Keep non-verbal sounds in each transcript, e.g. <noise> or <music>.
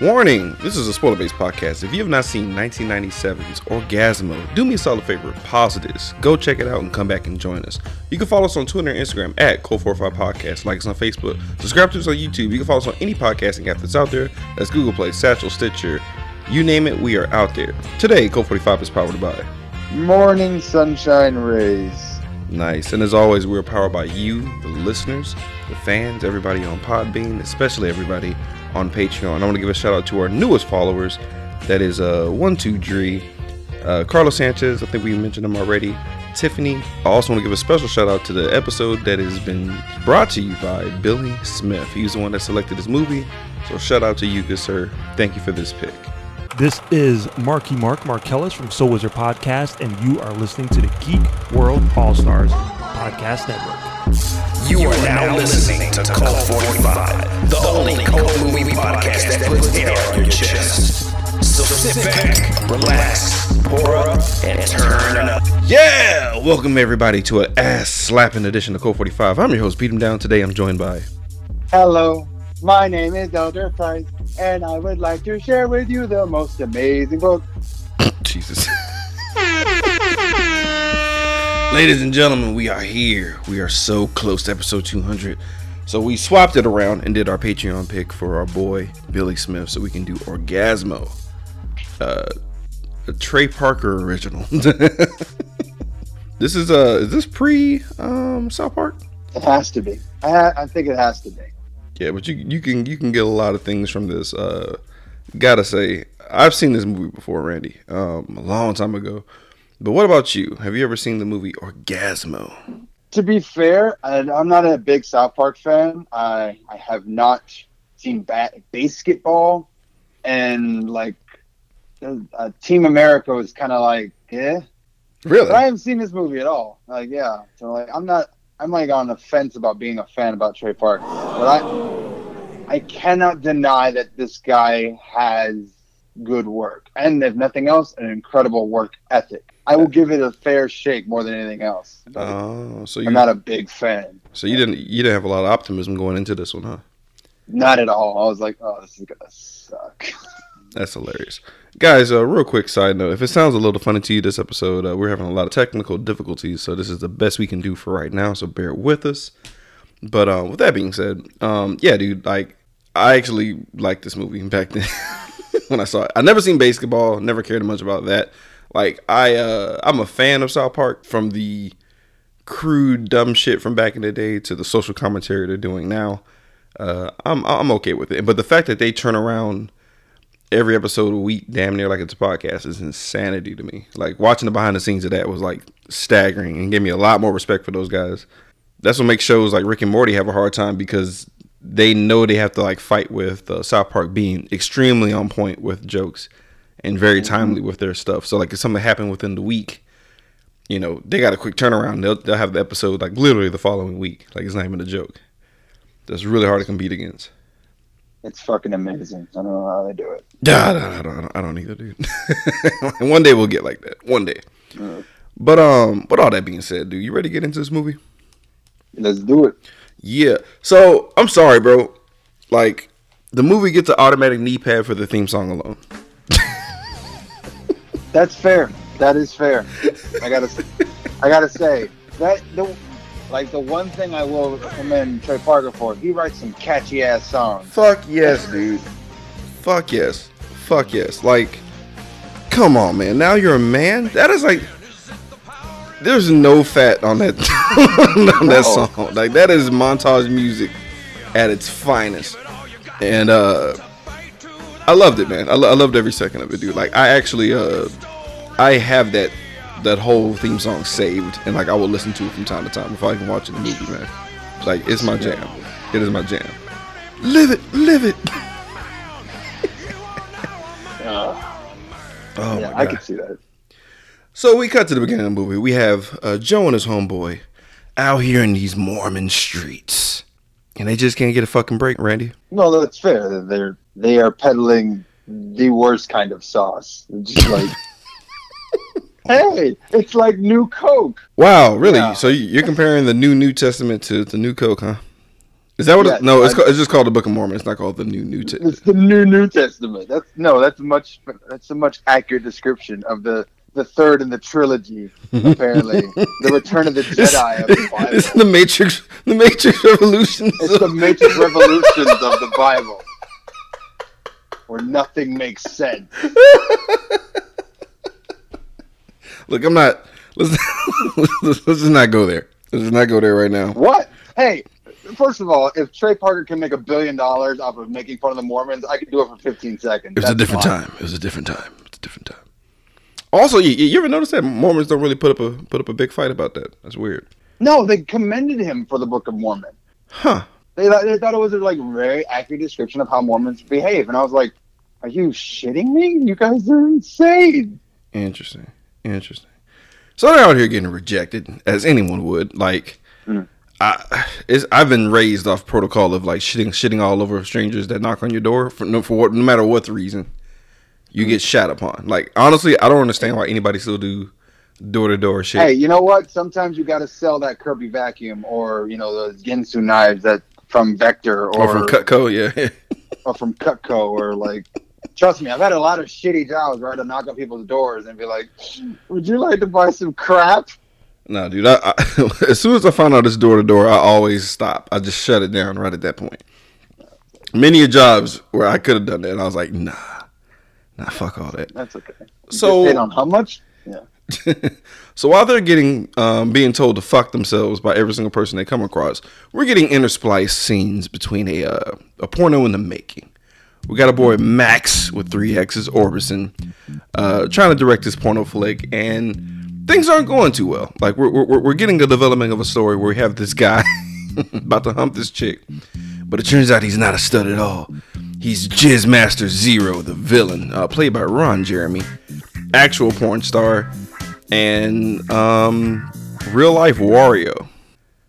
Warning! This is a spoiler based podcast. If you have not seen 1997's Orgasmo, do me a solid favor, pause this, go check it out, and come back and join us. You can follow us on Twitter and Instagram at Cult45 Podcast, like us on Facebook, subscribe to us on YouTube. You can follow us on any podcasting app that's out there. That's Google Play, Satchel, Stitcher, you name it, we are out there. Today, Cult45 is powered by Morning Sunshine Rays. Nice. And as always, we're powered by you, the listeners, the fans, everybody on Podbean, especially everybody on Patreon. I want to give a shout out to our newest followers. That is uh one two Dre, uh, Carlos Sanchez. I think we mentioned him already. Tiffany. I also want to give a special shout out to the episode that has been brought to you by Billy Smith. He's the one that selected this movie. So shout out to you, good sir. Thank you for this pick. This is Marky Mark Markellis from Soul Wizard Podcast, and you are listening to the Geek World All Stars Podcast Network. You are now listening to Cult 45, the only cult movie podcast that puts air on your chest. So sit back, relax, pour up, and turn up. Yeah! Welcome everybody to an ass slapping edition of Cult 45. I'm your host, Beat 'em Down. Today I'm joined by Hello, my name is Elder Price, and I would like to share with you the most amazing book. <laughs> Jesus. Ladies and gentlemen, we are here. We are so close to episode 200. So we swapped it around and did our Patreon pick for our boy Billy Smith so we can do Orgasmo. Uh, a Trey Parker original. <laughs> this is uh is this pre um South Park? It has to be. I, ha- I think it has to be. Yeah, but you you can you can get a lot of things from this. Uh, gotta say, I've seen this movie before, Randy, um, a long time ago. But what about you? Have you ever seen the movie Orgasmo? To be fair, I'm not a big South Park fan. I I have not seen ba- basketball, and like uh, Team America was kind of like, yeah. Really? But I haven't seen this movie at all. Like, yeah. So like, I'm not. I'm like on the fence about being a fan about Trey Parker, but I I cannot deny that this guy has good work, and if nothing else, an incredible work ethic. I will give it a fair shake more than anything else. Oh, so you I'm not a big fan. so you didn't you didn't have a lot of optimism going into this one, huh? Not at all. I was like, oh, this is gonna suck. <laughs> That's hilarious, guys. Uh, real quick side note: if it sounds a little funny to you this episode, uh, we're having a lot of technical difficulties, so this is the best we can do for right now. So bear with us. But uh, with that being said, um, yeah, dude, like I actually liked this movie back then <laughs> when I saw it. I never seen basketball, never cared much about that. Like I, uh, I'm a fan of South Park from the crude dumb shit from back in the day to the social commentary they're doing now. Uh, I'm I'm okay with it, but the fact that they turn around every episode a week, damn near like it's a podcast, is insanity to me. Like watching the behind the scenes of that was like staggering and gave me a lot more respect for those guys. That's what makes shows like Rick and Morty have a hard time because they know they have to like fight with uh, South Park being extremely on point with jokes and very timely with their stuff. So like if something happened within the week, you know they got a quick turnaround. They'll they'll have the episode like literally the following week. Like it's not even a joke. That's really hard to compete against. It's fucking amazing. I don't know how they do it. <laughs> Yeah, I don't, I don't, I don't either, dude. <laughs> One day we'll get like that. One day. Uh, But um, with all that being said, dude, you ready to get into this movie? let's do it. Yeah. So I'm sorry, bro. Like the movie gets an automatic knee pad for the theme song alone. That's fair. That is fair. I gotta, I gotta say that the, like the one thing I will commend Trey Parker for, he writes some catchy ass songs. Fuck yes, dude. Fuck yes. Fuck yes. Like, come on, man. Now you're a man. That is like. There's no fat on that <laughs> on that song. Like that is montage music at its finest, and uh, I loved it, man. I, lo- I loved every second of it, dude. Like I actually, uh, I have that that whole theme song saved, and like I will listen to it from time to time before I can watch the movie, man. Like it's my jam. It is my jam. Live it, live it. <laughs> Uh, Oh yeah, my I can see that. So we cut to the beginning of the movie. We have uh, Joe and his homeboy out here in these Mormon streets, and they just can't get a fucking break, Randy. No, that's fair. They're they are peddling the worst kind of sauce. Just <laughs> like, hey, it's like new Coke. Wow, really? Yeah. So you- you're comparing the new New Testament to the new Coke, huh? Is that what? Yes, it, no, it's I- called, it's just called the Book of Mormon. It's not called the New New. Testament. It's the New New Testament. That's no, that's much. That's a much accurate description of the the third in the trilogy. Apparently, the Return of the <laughs> Jedi of the Bible. it's the Matrix. The Matrix Revolution. It's the Matrix <laughs> Revolutions of the Bible, where nothing makes sense. Look, I'm not. Let's, <laughs> let's, just not go there. Let's just not go there right now. What? Hey, first of all, if Trey Parker can make a billion dollars off of making fun of the Mormons, I could do it for 15 seconds. It was a different fine. time. It was a different time. It's a different time. Also, you, you ever notice that Mormons don't really put up a put up a big fight about that? That's weird. No, they commended him for the Book of Mormon. Huh? They, thought- they thought it was a like very accurate description of how Mormons behave, and I was like, "Are you shitting me? You guys are insane." Interesting. Interesting. So they're out here getting rejected, as anyone would. Like, Mm. I, I've been raised off protocol of like shitting, shitting all over strangers that knock on your door for no, for what, no matter what the reason. You get shat upon. Like, honestly, I don't understand why anybody still do door to door shit. Hey, you know what? Sometimes you got to sell that Kirby vacuum, or you know those Ginsu knives that from Vector, or or from Cutco, yeah. <laughs> or from Cutco, or like. Trust me, I've had a lot of shitty jobs where I had to knock on people's doors and be like, "Would you like to buy some crap?" No, dude. I, I, <laughs> as soon as I find out it's door to door, I always stop. I just shut it down right at that point. Many a jobs where I could have done that, and I was like, nah, nah, fuck all that. That's okay. So- paid on how much? Yeah. <laughs> so while they're getting um, being told to fuck themselves by every single person they come across, we're getting interspliced scenes between a uh, a porno in the making. We got a boy Max with three X's Orbison uh, trying to direct this porno flick, and things aren't going too well. Like we're we're, we're getting a development of a story where we have this guy <laughs> about to hump this chick, but it turns out he's not a stud at all. He's Jizz Master Zero, the villain, uh, played by Ron Jeremy, actual porn star, and um, real life Wario.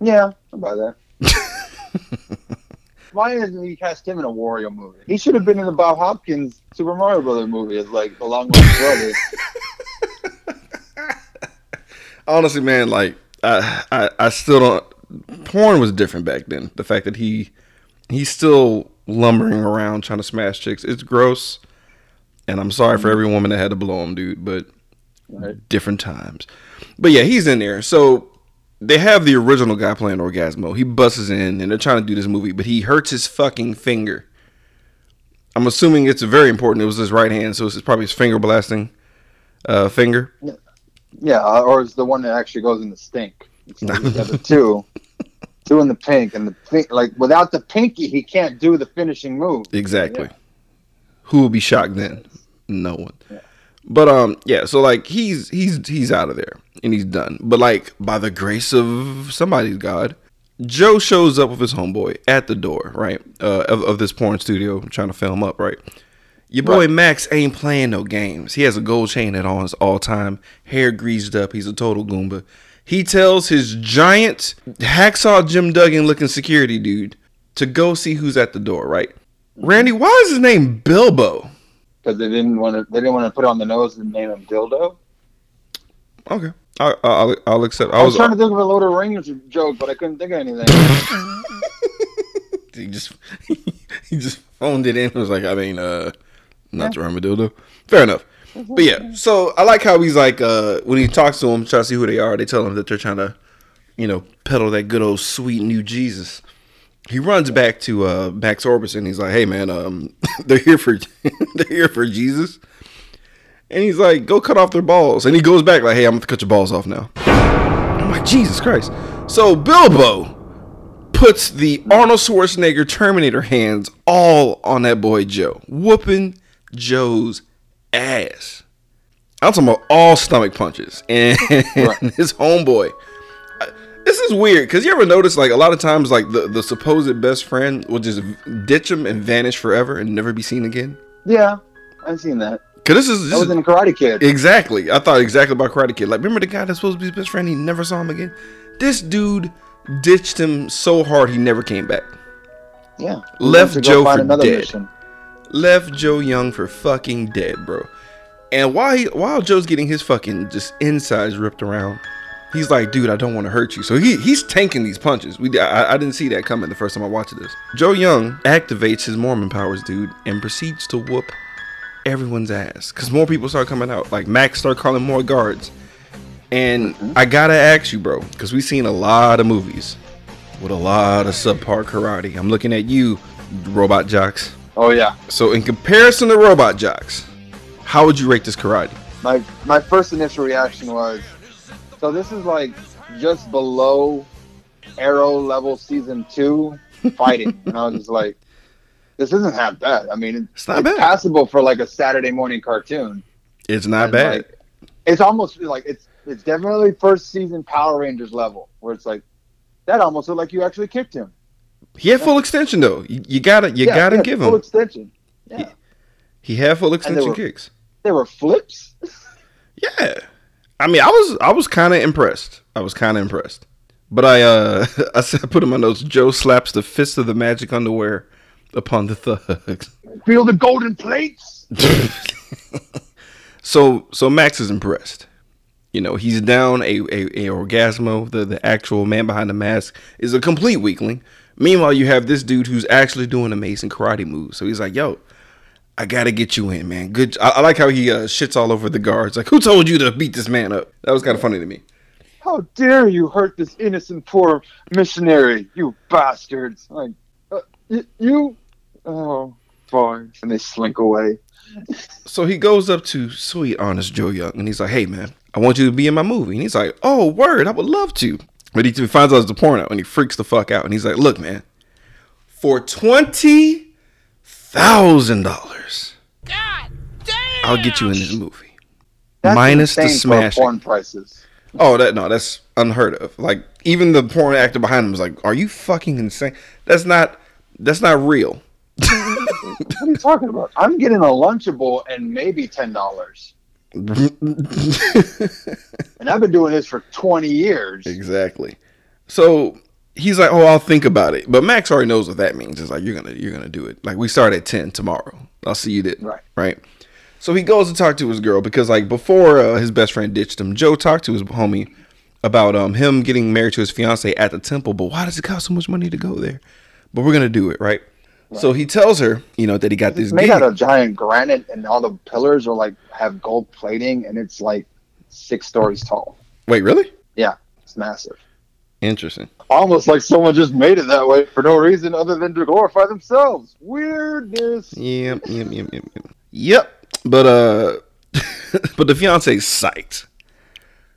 Yeah, I'll that. <laughs> Why isn't he cast him in a Wario movie? He should have been in the Bob Hoskins Super Mario Brother movie as like the long lost brother. <laughs> honestly, man, like I, I, I still don't. Porn was different back then. The fact that he, he still lumbering around trying to smash chicks. It's gross, and I'm sorry for every woman that had to blow him, dude. But Right. different times. But yeah, he's in there. So they have the original guy playing Orgasmo. He busts in, and they're trying to do this movie, but he hurts his fucking finger. I'm assuming it's very important. It was his right hand, so it's probably his finger blasting uh, finger. Yeah, or it's the one that actually goes in the stink. It's the two, two <laughs> in the pink, and the pink. Like without the pinky, he can't do the finishing move. Exactly. Yeah. Who will be shocked then? No one. Yeah. But um, yeah. So like he's he's he's out of there and he's done. But like by the grace of somebody's God, Joe shows up with his homeboy at the door, right? Uh, of, of this porn studio trying to film up, right? Your boy Right. Max ain't playing no games. He has a gold chain at on his all time, hair greased up. He's a total goomba. He tells his giant hacksaw Jim Duggan looking security dude to go see who's at the door, right? Randy, why is his name Bilbo? Because they didn't want to. They didn't want to put on the nose and name him Dildo. Okay, I, I'll, I'll accept. I I was was, trying to think of a Lord of the Rings joke, but I couldn't think of anything. <laughs> he just <laughs> he just phoned it in. It was like, I mean, uh, not your armadillo. Fair enough. But yeah, so I like how he's like uh when he talks to them, try to see who they are. They tell him that they're trying to, you know, peddle that good old sweet new Jesus. He runs back to uh Max Orbison. He's like, "Hey man, um, <laughs> they're here for <laughs> they're here for Jesus." And he's like, "Go cut off their balls." And he goes back like, "Hey, I'm gonna cut your balls off now." I'm like, Jesus Christ. So Bilbo puts the Arnold Schwarzenegger Terminator hands all on that boy Joe, whooping Joe's ass. I'm talking about all stomach punches. <laughs> And his homeboy. This is weird because you ever notice, like, a lot of times, like, the, the supposed best friend will just ditch him and vanish forever and never be seen again? yeah, I've seen that. Because this is. This That was in Karate Kid. Exactly. I thought exactly about Karate Kid. Like, remember the guy that's supposed to be his best friend? He never saw him again. This dude ditched him so hard he never came back. yeah. Left Went to go Joe for another dead. mission. Left Joe Young for fucking dead, bro. And while he, while Joe's getting his fucking just insides ripped around, He's like, dude, I don't want to hurt you. So he he's tanking these punches. We I, I didn't see that coming the first time I watched this. Joe Young activates his Mormon powers, dude, and proceeds to whoop everyone's ass. Cause more people start coming out. Like Max start calling more guards. And I gotta ask you, bro, because we've seen a lot of movies with a lot of subpar karate. I'm looking at you, Robot Jox. Oh yeah. So in comparison to Robot Jox, how would you rate this karate? My my first initial reaction was, so this is like just below Arrow level season two fighting, and I was just like, this isn't half bad. I mean, It's not bad. passable for like a Saturday morning cartoon. It's not And, bad. like, it's almost like it's it's definitely first season Power Rangers level, where it's like that almost looked like you actually kicked him. He had full extension though. You, you gotta you Yeah, gotta give full him. extension. Yeah, He had full extension were- kicks. There were flips. <laughs> Yeah. I mean, I was I was kind of impressed. I was kind of impressed. But I uh <laughs> I said I put in my notes. Joe slaps the fist of the magic underwear upon the thugs. Feel the golden plates. <laughs> so so Max is impressed. You know, he's down a, a, a Orgasmo, the, the actual man behind the mask, is a complete weakling. Meanwhile, you have this dude who's actually doing amazing karate moves. So he's like, yo, I gotta get you in, man. Good. I, I like how he uh, shits all over the guards. Like, who told you to beat this man up? That was kind of funny to me. How dare you hurt this innocent poor missionary, you bastards! Like, uh, y- you, oh boy, and they slink away. <laughs> So he goes up to sweet, honest Joe Young, and he's like, "Hey, man, I want you to be in my movie." And he's like, "Oh, word, I would love to." But he finds out it's a porno, and he freaks the fuck out. And he's like, "Look, man, for twenty thousand dollars, I'll get you in this movie." That's Minus the insane for porn prices. Oh, that no, that's unheard of. Like even the porn actor behind him was like, "Are you fucking insane? That's not that's not real." <laughs> What are you talking about? I'm getting a Lunchable and maybe ten dollars, and I've been doing this for twenty years. Exactly. So he's like, "Oh, I'll think about it." But Max already knows what that means. It's like you're gonna you're gonna do it. Like we start at ten tomorrow. I'll see you then. Right. Right. So he goes to talk to his girl because like before uh, his best friend ditched him, Joe talked to his homie about um him getting married to his fiance at the temple. But why does it cost so much money to go there? But we're gonna do it, right? So he tells her, you know, that he got this made gig. out of giant granite, and all the pillars are like have gold plating, and it's like six stories tall. Wait, really? Yeah, it's massive. Interesting. Almost like someone just made it that way for no reason other than to glorify themselves. Weirdness. Yep, yep, yep, yep, yep. Yep. But uh <laughs> but the fiance's psyched.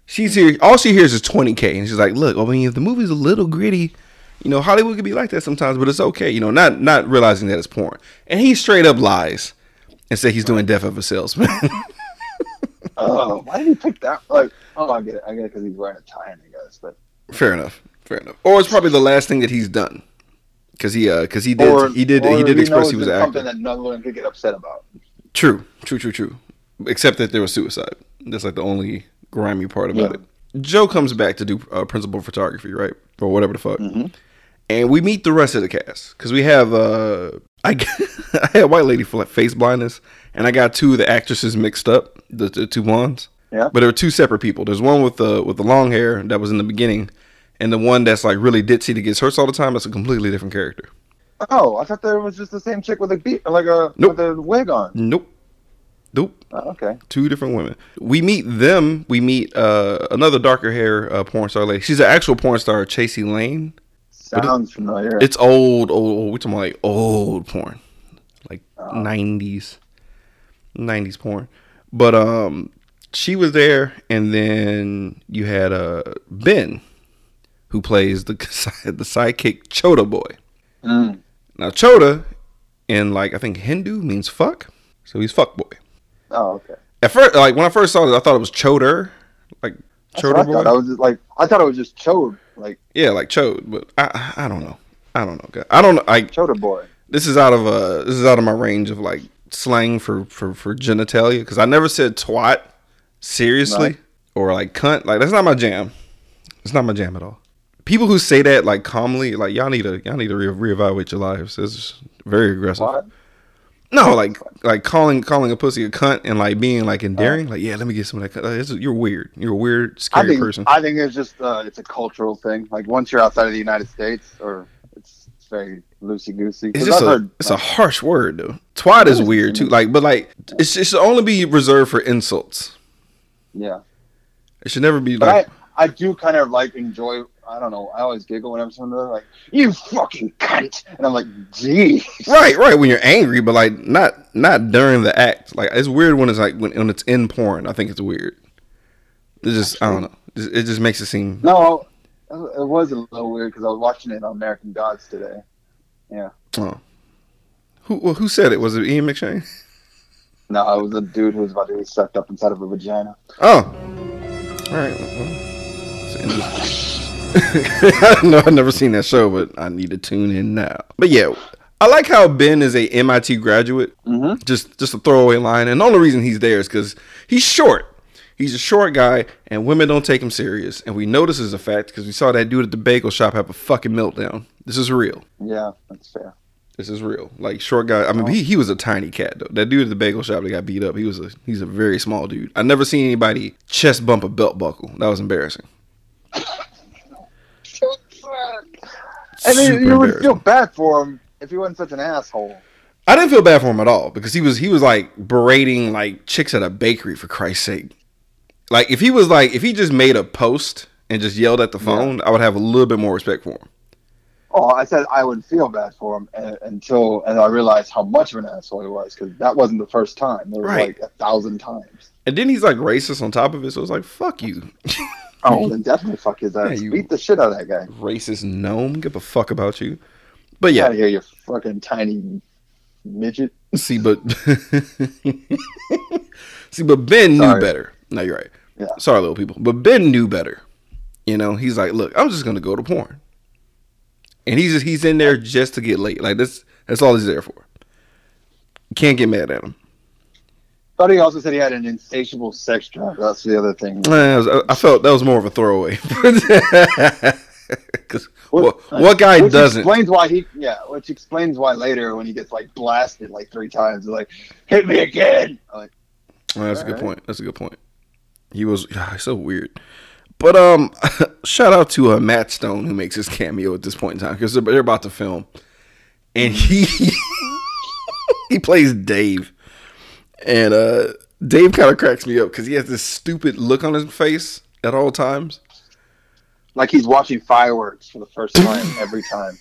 She's here all she hears is 20k and she's like, "Look, I mean, if the movie's a little gritty, you know, Hollywood could be like that sometimes, but it's okay, you know, not not realizing that it's porn." And he straight up lies and say he's doing death of a salesman. Oh, <laughs> why did he pick that? Like, oh, I get it. I get it because he's wearing a tie, I guess. But Fair enough. Fair enough. Or it's probably the last thing that he's done. Cuz he uh cuz he did or he did he did express he was an actor. something that no one could get upset about. True, true, true, true. Except that there was suicide. That's like the only grimy part about Yeah. it. Joe comes back to do uh, principal photography, right, or whatever the fuck, Mm-hmm. And we meet the rest of the cast because we have uh, <laughs> I I had white lady for like face blindness, and I got two of the actresses mixed up, the, the two blondes. Yeah. but there were two separate people. There's one with the with the long hair that was in the beginning, and the one that's like really ditzy that gets hurt all the time. That's a completely different character. Oh, I thought there was just the same chick with a beat, like a Nope. with a wig on. Nope, nope. Oh, okay. two different women. We meet them. We meet uh, another darker hair uh, porn star lady. She's an actual porn star, Chasey Lane. Sounds familiar. It's old, old, old. We're talking like old porn, like Oh. nineties, nineties porn. But um, she was there, and then you had uh Ben, who plays the <laughs> the sidekick Chota boy. Mm. Now Chota, in like I think Hindu means fuck, so he's fuck boy. Oh, okay. At first, like when I first saw it, I thought it was Choder, like Choder I boy. thought. I was just like, I thought it was just Chode, like yeah, like Chode, but I I don't know. I don't know. guy. I don't know. Like Chode boy. this is out of uh this is out of my range of like slang for for for genitalia because I never said twat seriously Right. or like cunt. Like that's not my jam. It's not my jam at all. People who say that like calmly, like y'all need to y'all need to re- reevaluate your lives. It's very aggressive. What? No, like like calling calling a pussy a cunt and like being like endearing. Like, yeah, let me get some of that. Like, you're weird. You're a weird, I scary think person. I think it's just uh, it's a cultural thing. Like once you're outside of the United States, or it's, it's very loosey goosey. It's just a it's a harsh word though. Twat is weird too. Like, but like it's it should only be reserved for insults. yeah. It should never be But like I I do kind of like enjoy. I don't know. I always giggle whenever someone's like, "You fucking cunt," and I'm like, "Gee." right, right when you're angry, but like not not during the act. Like it's weird when it's like when, when it's in porn. I think it's weird. It just I don't know. It just makes it seem No, it was a little weird because I was watching it on American Gods today. Yeah. Oh. Who well, who said it? Was it Ian McShane? No, it was a dude who was about to be sucked up inside of a vagina. Oh, all right. Well, it's interesting. no, <laughs> I've never seen that show, but I need to tune in now. But yeah, I like how Ben is a MIT graduate. Mm-hmm. Just just a throwaway line, and the only reason he's there is because he's short. He's a short guy, and women don't take him serious. And we know this is a fact because we saw that dude at the bagel shop have a fucking meltdown. This is real. Yeah, that's fair. This is real. Like short guy. I mean, he, he was a tiny cat though. That dude at the bagel shop that got beat up. He was a he's a very small dude. I never seen anybody chest bump a belt buckle. That was embarrassing. <laughs> And then you would feel bad for him if he wasn't such an asshole. I didn't feel bad for him at all because he was he was like berating like chicks at a bakery for Christ's sake. Like if he was like if he just made a post and just yelled at the phone, I would have a little bit more respect for him. Oh, I said I would feel bad for him until and I realized how much of an asshole he was because that wasn't the first time. There was Right. like a thousand times. And then he's like racist on top of it, so it's like fuck you, <laughs> Oh, then definitely fuck his ass. Yeah, Beat the shit out of that guy. racist gnome. Give a fuck about you. But Get out yeah, of here, you fucking tiny midget. see, but <laughs> see, but Ben knew better. No, you're right. Yeah. Sorry, little people, but Ben knew better. You know, he's like, look, I'm just gonna go to porn, and he's just, he's in there just to get laid. Like that's that's all he's there for. You can't get mad at him. But he also said he had an insatiable sex drive. That's the other thing. I, was- I felt that was more of a throwaway. <laughs> Because what, what guy which doesn't? explains why he yeah, which explains why later when he gets like blasted like three times, like hit me again. Like Well, that's a good Alright. point. That's a good point. He was <sighs> ah, so weird. But um, <laughs> shout out to uh, Matt Stone who makes his cameo at this point in time because they're, they're about to film, and he <laughs> he plays Dave, and uh, Dave kind of cracks me up because he has this stupid look on his face at all times. like he's watching fireworks for the first <laughs> time every time.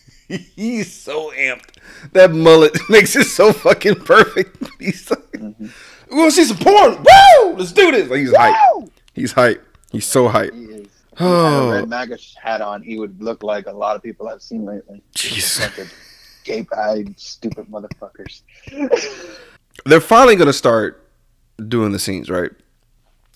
He's so amped. That mullet <laughs> makes it so fucking perfect. <laughs> He's like, "We want to see some porn? Woo! Let's do this!" Like he's hype. He's hype. He's so hype. He is. If he had a Oh, red MAGA hat on, he would look like a lot of people I've seen lately. Fucking gape-eyed, stupid motherfuckers. They're finally gonna start doing the scenes, right?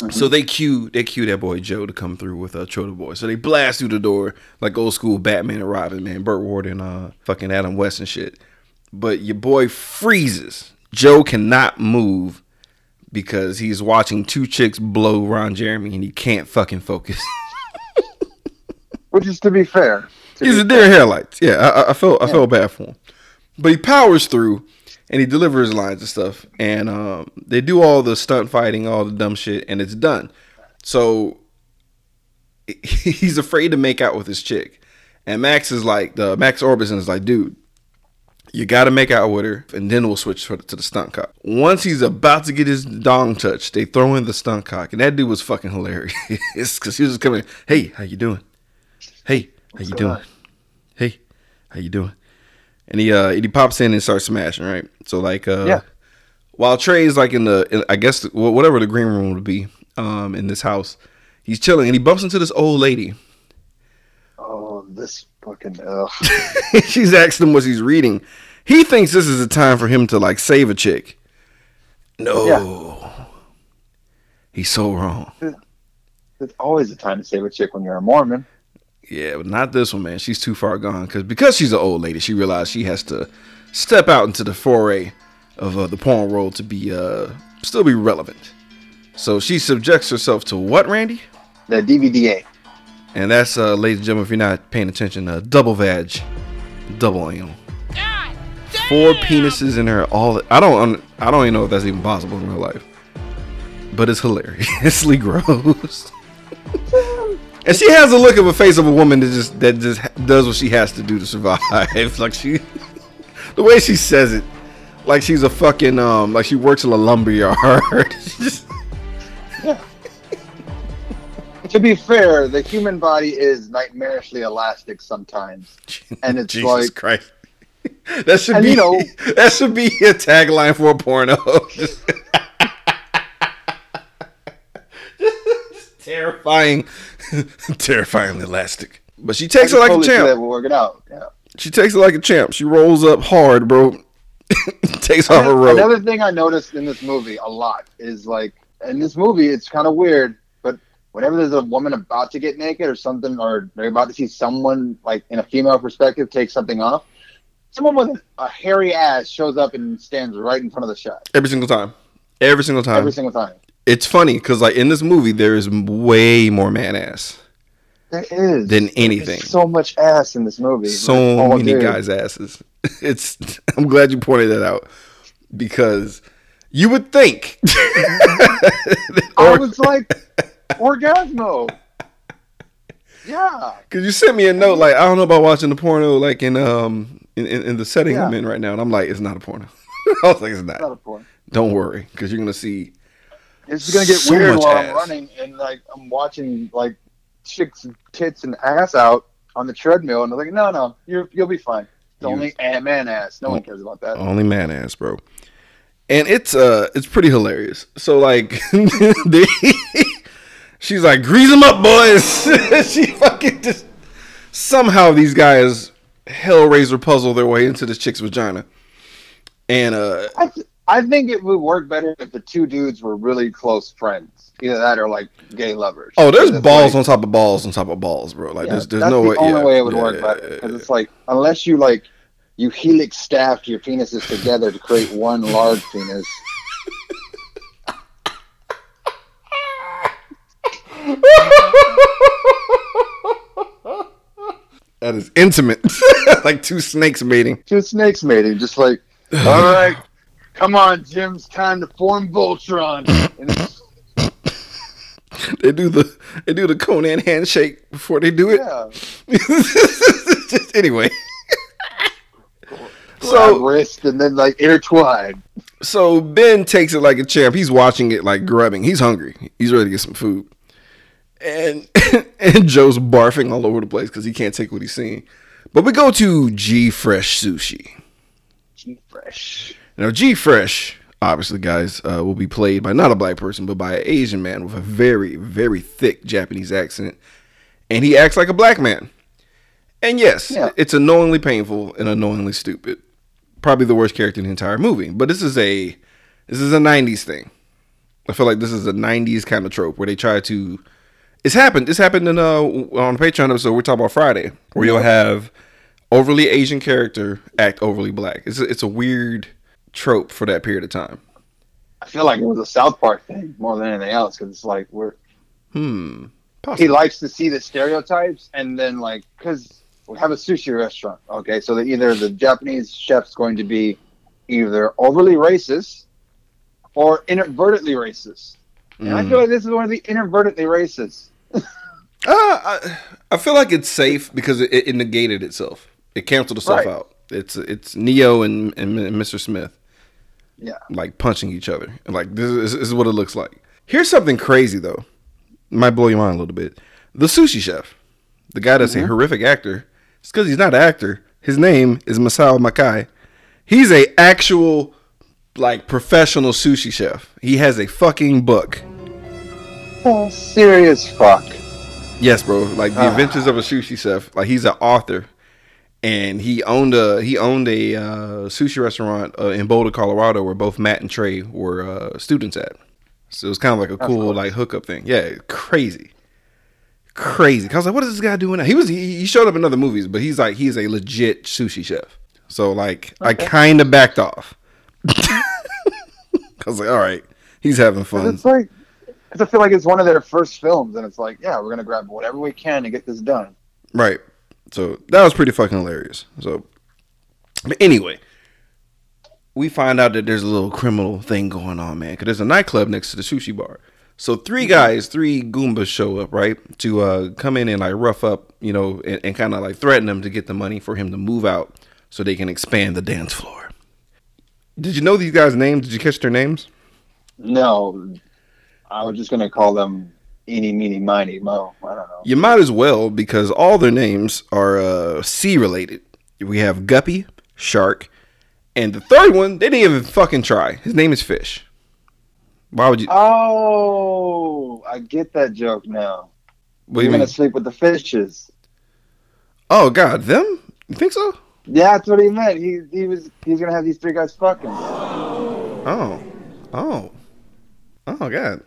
So they cue they cue that boy Joe to come through with uh, Trotter Boy. So they blast through the door like old school Batman and Robin, man, Burt Ward and uh fucking Adam West and shit. But your boy freezes. Joe cannot move because he's watching two chicks blow Ron Jeremy and he can't fucking focus. <laughs> Which is to be fair. To He's be a deer headlights. Yeah, I, I- I felt I felt bad for him, but he powers through and he delivers lines and stuff. And um, they do all the stunt fighting, all the dumb shit, and it's done. So <laughs> he's afraid to make out with his chick, and Max is like, the Max Orbison is like, dude. You got to make out with her, and then we'll switch to to the stunt cock. Once he's about to get his dong touched, they throw in the stunt cock, and that dude was fucking hilarious <laughs> because he was just coming. Hey, how you doing? Hey, how you doing? Hey, how you doing? And he uh he pops in and starts smashing, right? So like uh Yeah. while Trey's like in the in, I guess wh- whatever the green room would be um in this house, he's chilling and he bumps into this old lady. Oh, this fucking ugh. <laughs> She's asking him what he's reading. He thinks this is a time for him to like save a chick. No. He's so wrong. It's always a time to save a chick when you're a Mormon. Yeah, but not this one, man. She's too far gone because because she's an old lady, she realized she has to step out into the foray of uh, the porn world to be uh still be relevant. So she subjects herself to what, Randy? The DVDA. And that's, uh, ladies and gentlemen, if you're not paying attention, uh, double vag, double anal. God four penises in her. All I don't. I don't even know if that's even possible in real life. But it's hilariously <laughs> gross. <laughs> and she has a look of a face of a woman that just that just does what she has to do to survive. <laughs> like she, the way she says it, like she's a fucking um, like she works in a lumber yard. <laughs> Just- <laughs> To be fair, the human body is nightmarishly elastic sometimes, and it's Jesus like Christ. That should And, be you know- that should be a tagline for a porno. Just- Just terrifying, <laughs> terrifyingly elastic. But she takes it like a see that champ. will work it out. Yeah. She takes it like a champ. She rolls up hard, bro. <laughs> takes off her robe. Another thing I noticed in this movie a lot is like in this movie it's kind of weird, but whenever there's a woman about to get naked or something, or they're about to see someone like in a female perspective take something off, someone with a hairy ass shows up and stands right in front of the shot Every single time. Every single time. every single time. It's funny because like in this movie, there is way more man ass. There is Than anything. There's so much ass in this movie. so Like, many dude. guys' asses. <laughs> It's. <laughs> I'm glad you pointed that out because you would think. <laughs> I was like, orgasmo. Yeah. because you sent me a note like I don't know about watching the porno like in um in, in, in the setting I'm in right now, and I'm like it's not a porno. I was like it's Not not. a porn. Don't worry because you're gonna see. It's gonna get So weird while ass. I'm running and like I'm watching like chicks tits and ass out on the treadmill and they're like, no, no, you're you'll be fine. It's only man ass. No one cares about that. Only man ass, bro. And it's uh it's pretty hilarious. So like <laughs> they, she's like, grease them up, boys. <laughs> she fucking just somehow these guys hellraiser puzzle their way into this chick's vagina. And uh I, th- I think it would work better if the two dudes were really close friends. Either that or like gay lovers. oh, there's balls like- on top of balls on top of balls, bro. Like yeah, there's there's that's no the way. only yeah, way it would yeah, work better yeah, because it's like unless you like you helix staff your penises together to create one large penis. That is intimate. <laughs> like two snakes mating. Two snakes mating, just like, all right, come on, Jim, it's time to form Voltron. And They do the they do the Conan handshake before they do it. yeah, <laughs> anyway. so so wrist and then like intertwined. so Ben takes it like a champ. He's watching it like grubbing. He's hungry. He's ready to get some food. And <laughs> and Joe's barfing all over the place because he can't take what he's seeing. But we go to G Fresh Sushi. G fresh. Now G Fresh, obviously, guys, uh, will be played by not a black person, but by an Asian man with a very, very thick Japanese accent, and he acts like a black man. And yes, Yeah. it's annoyingly painful and annoyingly stupid. Probably the worst character in the entire movie. But this is a this is a '90s thing. I feel like this is a '90s kind of trope where they try to. It's happened. This happened in uh on a Patreon episode we're talking about Friday, where you'll have overly Asian character act overly black. It's a, it's a weird trope for that period of time. I feel like it was a South Park thing more than anything else because it's like we're Hmm. he likes to see the stereotypes and then like because we have a sushi restaurant okay so that either the japanese chef's going to be either overly racist or inadvertently racist and i Mm. feel like this is one of the inadvertently racist <laughs> Uh, I, I feel like it's safe because it, it negated itself. It canceled itself Right. out. It's it's Neo and, and Mr. Smith yeah like punching each other. Like this is, this is what it looks like. Here's something crazy though. Might blow your mind a little bit. The sushi chef, the guy that's a horrific actor. It's because he's not an actor. His name is Masao Makai. He's a actual like professional sushi chef. He has a fucking book. oh, serious fuck Yes, bro. Like the Ah. Adventures of a Sushi Chef. Like he's an author, and he owned a he owned a uh, sushi restaurant uh, in Boulder, Colorado, where both Matt and Trey were uh, students at. So it was kind of like a cool cool. like hookup thing. Yeah, crazy, crazy. 'Cause I was like, what is this guy doing now? He was he, he showed up in other movies, but he's like he's a legit sushi chef. So like I kind of backed off. <laughs> I was like, all right, he's having fun. it's like i feel like it's one of their first films and it's like yeah we're gonna grab whatever we can to get this done Right. So that was pretty fucking hilarious. So, but anyway, we find out that there's a little criminal thing going on, man. Because there's a nightclub next to the sushi bar. So three guys, three Goombas show up, right, to uh, come in and like rough up, you know, and, and kind of like threaten him to get the money for him to move out so they can expand the dance floor. Did you know these guys' names? Did you catch their names? No, I was just gonna call them eeny, meeny, miny, mo. I don't know. You might as well because all their names are uh, sea related. We have Guppy, Shark, and the third one they didn't even fucking try. His name is Fish. Why would you? Oh, I get that joke now. what you You're mean? gonna sleep with the fishes. Oh God, them? You think so? Yeah, that's what he meant. He he was he's gonna have these three guys fucking. Oh, oh, oh God.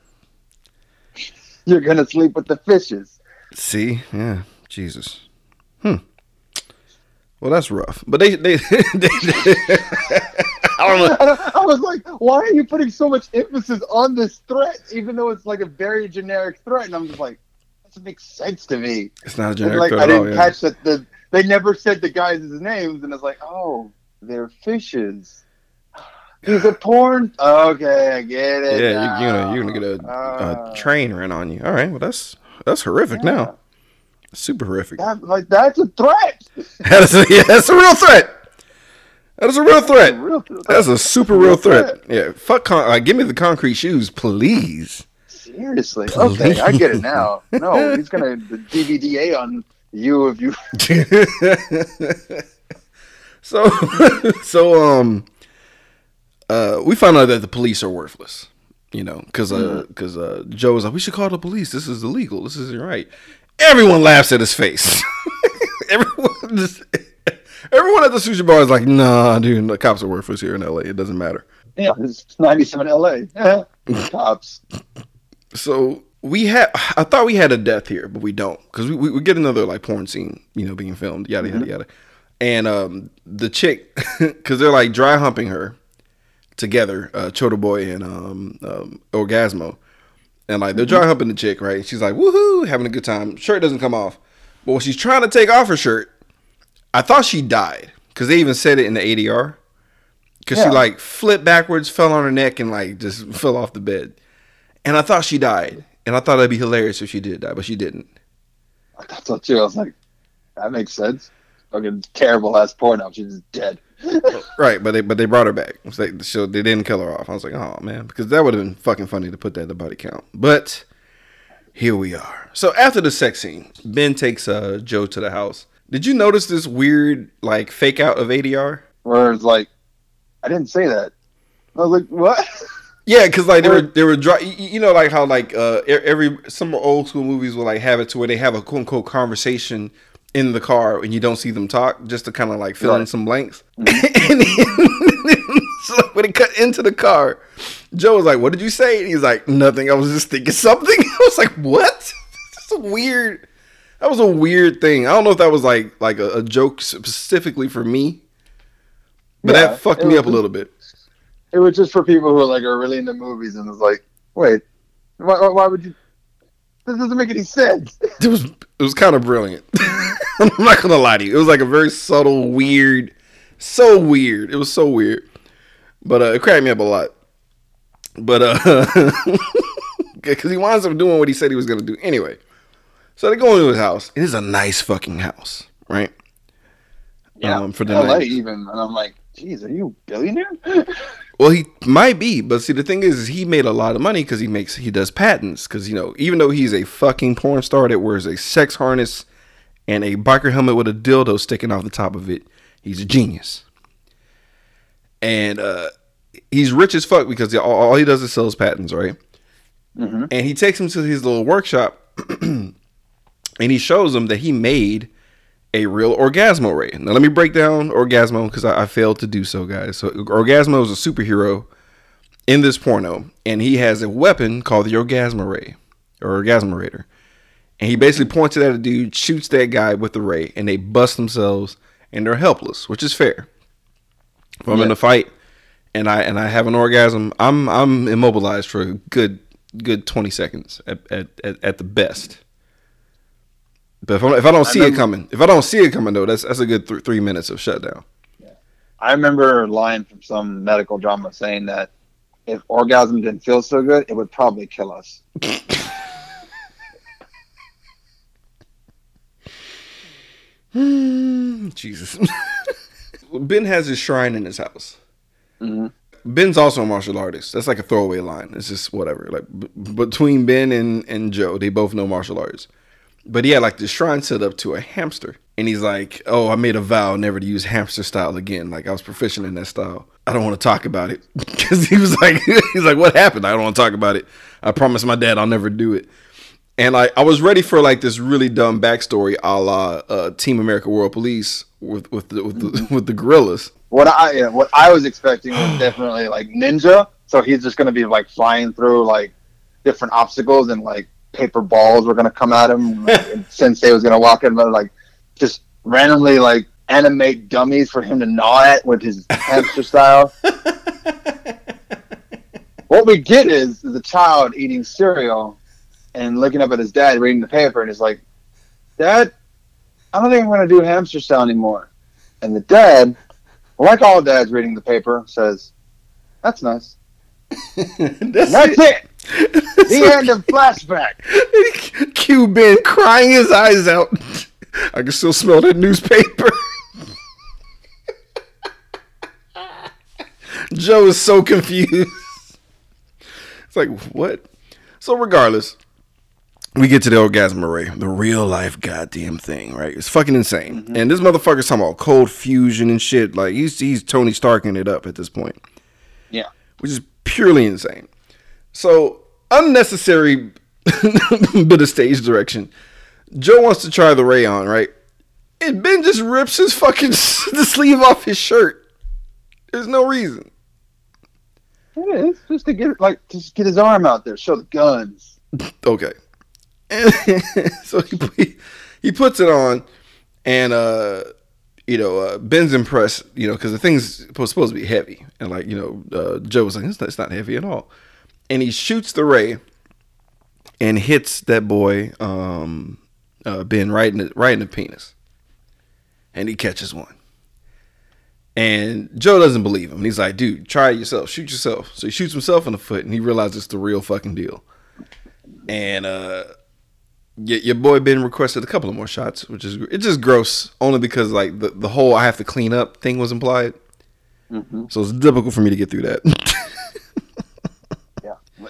You're gonna sleep with the fishes. See, yeah, Jesus. Hmm. Well, that's rough. But they, they, <laughs> they, know. <laughs> I, don't- I was like, why are you putting so much emphasis on this threat, even though it's like a very generic threat? And I'm just like, that doesn't make sense to me. It's not a generic like, threat I didn't Yeah. catch that the they never said the guys' names, and it's like, oh, they're fishes. He's a porn. Okay, I get it. Yeah, you, you're gonna you're gonna get a, Ah. a train ran on you. All right, well that's that's horrific Yeah. now. Super horrific. That, like that's a threat. <laughs> That is a, yeah, that's a real threat. That is a real threat. Real- That's a super real threat. Yeah, fuck. Con- like, give me the concrete shoes, please. Seriously. Okay, I get it now. <laughs> No, he's gonna the DVDA on you if you. <laughs> so, so um, uh, we found out that the police are worthless. You know, because uh, because uh, Joe was like, we should call the police. This is illegal. This isn't right. Everyone laughs at his face. <laughs> everyone just. <laughs> Everyone at the sushi bar is like, nah, dude, the cops are worthless here in LA. It doesn't matter. Yeah, it's 97 LA. <laughs> Yeah. Cops. So we had, I thought we had a death here, but we don't, because we, we we get another like porn scene, you know, being filmed, yada yada yada, and um the chick, because they're like dry humping her together, uh, Chota Boy and um, um Orgasmo, and like they're dry humping the chick, right? She's like woohoo, having a good time. Shirt doesn't come off, but when she's trying to take off her shirt, I thought she died, because they even said it in the ADR, because she like flipped backwards, fell on her neck, and like just <laughs> fell off the bed. And I thought she died. And I thought that'd be hilarious if she did die, but she didn't. That's what too. I was like, that makes sense. Fucking terrible ass porno. She's just dead. Right, but they but they brought her back. So they, so they didn't kill her off. I was like, oh man, because that would have been fucking funny to put that in the body count. But here we are. So after the sex scene, Ben takes uh, Joe to the house. Did you notice this weird like fake out of ADR? Where it's like, I didn't say that. I was like, what? <laughs> Yeah, because like they were they were dry, you know like how like uh every some old school movies will like have it to where they have a quote unquote conversation in the car and you don't see them talk just to kind of like fill in some blanks. <laughs> and then, so when it cut into the car, Joe was like, "What did you say?" And he's like, "Nothing. I was just thinking <laughs> something." I was like, "What?" <laughs> That's a weird. That was a weird thing. I don't know if that was like like a, a joke specifically for me, but Yeah, that fucked me up a little bit. It was just for people who are like are really into movies and it's like, wait, why- why would you? This doesn't make any sense. It was it was kind of brilliant. <laughs> I'm not gonna lie to you. It was like a very subtle, weird, so weird. It was so weird, but uh, it cracked me up a lot. But uh, <laughs> because he winds up doing what he said he was gonna do anyway. So they go into his house. It is a nice fucking house, right? Um, for the LA 90s. even, and I'm like, geez, are you a billionaire? <laughs> Well, he might be, but see, the thing is, is he made a lot of money because he makes he does patents. Because you know, even though he's a fucking porn star that wears a sex harness and a biker helmet with a dildo sticking off the top of it, he's a genius. And uh, he's rich as fuck because all, all he does is sells patents, right? hmm And he takes him to his little workshop, <clears throat> and he shows him that he made a real Orgasmo Ray. Now, let me break down Orgasmo because I, I failed to do so, guys. So, Orgasmo is a superhero in this porno, and he has a weapon called the Orgasmo Ray or Orgasmorator. And he basically points it at a dude, shoots that guy with the ray, and they bust themselves, and they're helpless, which is fair. If I'm in a fight and I and I have an orgasm, I'm I'm immobilized for a good good 20 seconds at at, at, at the best. But if, I, if I don't see it remember- coming, if I don't see it coming though, that's that's a good th- three minutes of shutdown. Yeah. I remember a line from some medical drama saying that if orgasm didn't feel so good, it would probably kill us. <laughs> Jesus. <laughs> ben has his shrine in his house. Mhm. Ben's also a martial artist. That's like a throwaway line. It's just whatever. Like b- between Ben and and Joe, they both know martial arts. But he had like the shrine set up to a hamster, and he's like, "Oh, I made a vow never to use hamster style again. Like I was proficient in that style. I don't want to talk about it <laughs> because he was like, <laughs> he's like, what happened? I don't want to talk about it. I promised my dad I'll never do it. And like I was ready for like this really dumb backstory, a la uh, Team America World Police with with the, with the, <laughs> with the gorillas. What I yeah, what I was expecting was <sighs> definitely like ninja. So he's just gonna be like flying through like different obstacles and like paper balls were gonna come at him. <laughs> Sensei was gonna walk in and like just randomly like animate dummies for him to gnaw at with his <laughs> hamster style. what we get is the child eating cereal and looking up at his dad reading the paper and he's like, Dad, I don't think I'm gonna do hamster style anymore. And the dad, like all dads reading the paper, says, That's nice. <laughs> That's, that's it. The end of flashback. <laughs> Q Ben crying his eyes out. I can still smell that newspaper. <laughs> Joe is so confused. It's like, what? So, regardless, we get to the Orgasmo Ray, the real life goddamn thing, right? It's fucking insane. Mm-hmm. And this motherfucker's talking about cold fusion and shit. Like, he's, he's Tony Starking it up at this point Yeah. which is purely insane. So unnecessary <laughs> bit of stage direction. Joe wants to try the rayon, right? And Ben just rips his fucking <laughs> the sleeve off his shirt. There's no reason. It is just to get like just get his arm out there, show the guns. <laughs> Okay. So he, he puts it on, and uh, you know, uh, Ben's impressed, you know, because the thing's supposed supposed to be heavy, and like you know, uh, Joe was like, it's not, it's not heavy at all, and he shoots the ray, and hits that boy, um, uh, Ben right in the right in the penis, and he catches one. And Joe doesn't believe him. He's like, dude, try it yourself. Shoot yourself. So he shoots himself in the foot and he realizes it's the real fucking deal. And uh your, your boy Ben requested a couple of more shots, which is it's just gross. Only because like the, the whole I have to clean up thing was implied. So it's difficult for me to get through that. <laughs>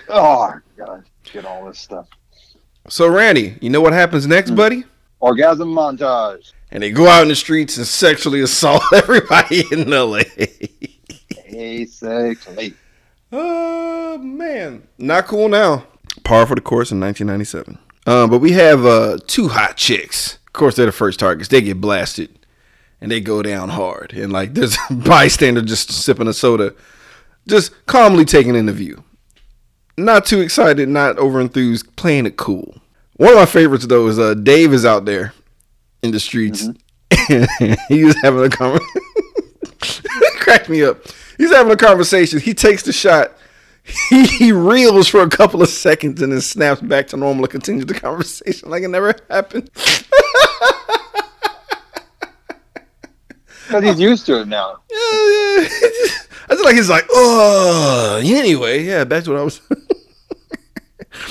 Oh god, get all this stuff. so Randy, you know what happens next, buddy? Orgasm montage. And they go out in the streets and sexually assault <laughs> everybody in LA. Basically. Oh man, not cool now. Par for the course in 1997. Um, but we have uh, two hot chicks. Of course, they're the first targets. They get blasted, and they go down hard. And like, there's <laughs> a bystander just sipping a soda, just calmly taking in the view. Not too excited, not over enthused, playing it cool. One of my favorites though is uh, Dave is out there in the streets. <laughs> he was having a conversation. <laughs> cracked me up. He's having a conversation. He takes the shot. He, <laughs> he reels for a couple of seconds and then snaps back to normal and continues the conversation like it never happened. Because he's used to it now. I feel like he's like, oh, anyway, yeah. Back to what I was.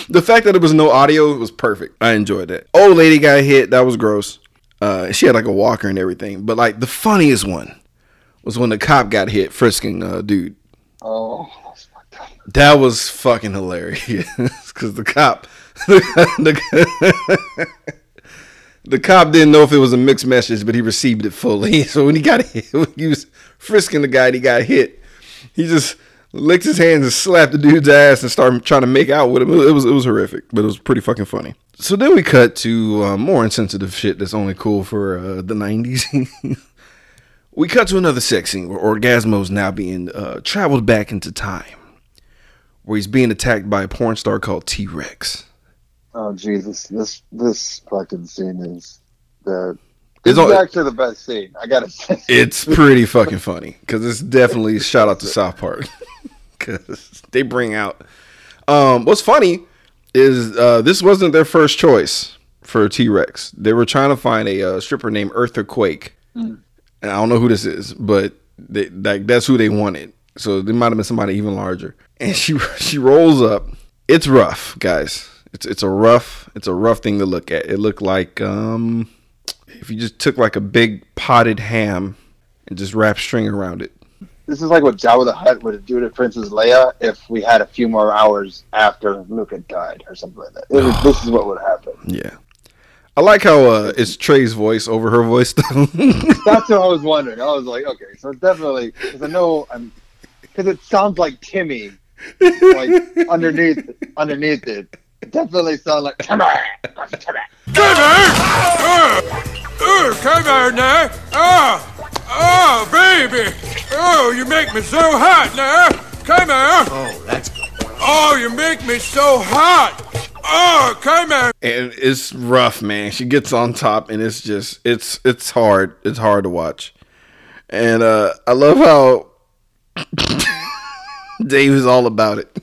The fact that it was no audio was perfect. I enjoyed that. Old lady got hit. That was gross. Uh, she had like a walker and everything. But like the funniest one was when the cop got hit frisking uh, dude. Oh. That was fucking hilarious <laughs> because the cop, <laughs> the, the cop didn't know if it was a mixed message, but he received it fully. <laughs> So when he got hit, when he was frisking the guy, and he got hit. He just licked his hands and slapped the dude's ass and started trying to make out with him. It was it was horrific, but it was pretty fucking funny. So then we cut to uh, more insensitive shit that's only cool for uh, the '90s. <laughs> we cut to another sex scene where Orgasmo's now being uh, traveled back into time where he's being attacked by a porn star called T Rex. Oh Jesus, this this fucking scene is the. It's This is all- actually the best scene. I gotta say. It's pretty <laughs> fucking funny because it's definitely a shout out to South Park <laughs> because <laughs> they bring out. Um, what's funny is uh, this wasn't their first choice for T Rex. They were trying to find a uh, stripper named Eartha Quake. And I don't know who this is, but they, like that's who they wanted. So there might have been somebody even larger. And <laughs> she she rolls up. It's rough, guys. It's it's a rough it's a rough thing to look at. It looked like um if you just took like a big potted ham and just wrapped string around it. This is like what Jabba the Hutt would do to Princess Leia if we had a few more hours after Luke had died or something like that. Was, this is what would happen. Yeah. I like how uh, it's Trey's voice over her voice. <laughs> That's what I was wondering. I was like, okay, so it's definitely because I know I'm because it sounds like Timmy, like underneath underneath it. It definitely sounds like Timmy. Timmy. Oh, come on now. Oh, baby. Oh, you make me so hot now. Come on. Oh, that's Oh, you make me so hot. Oh, come on. and it's rough, man. She gets on top, and it's just it's it's hard. It's hard to watch. And uh I love how <laughs> Dave is all about it.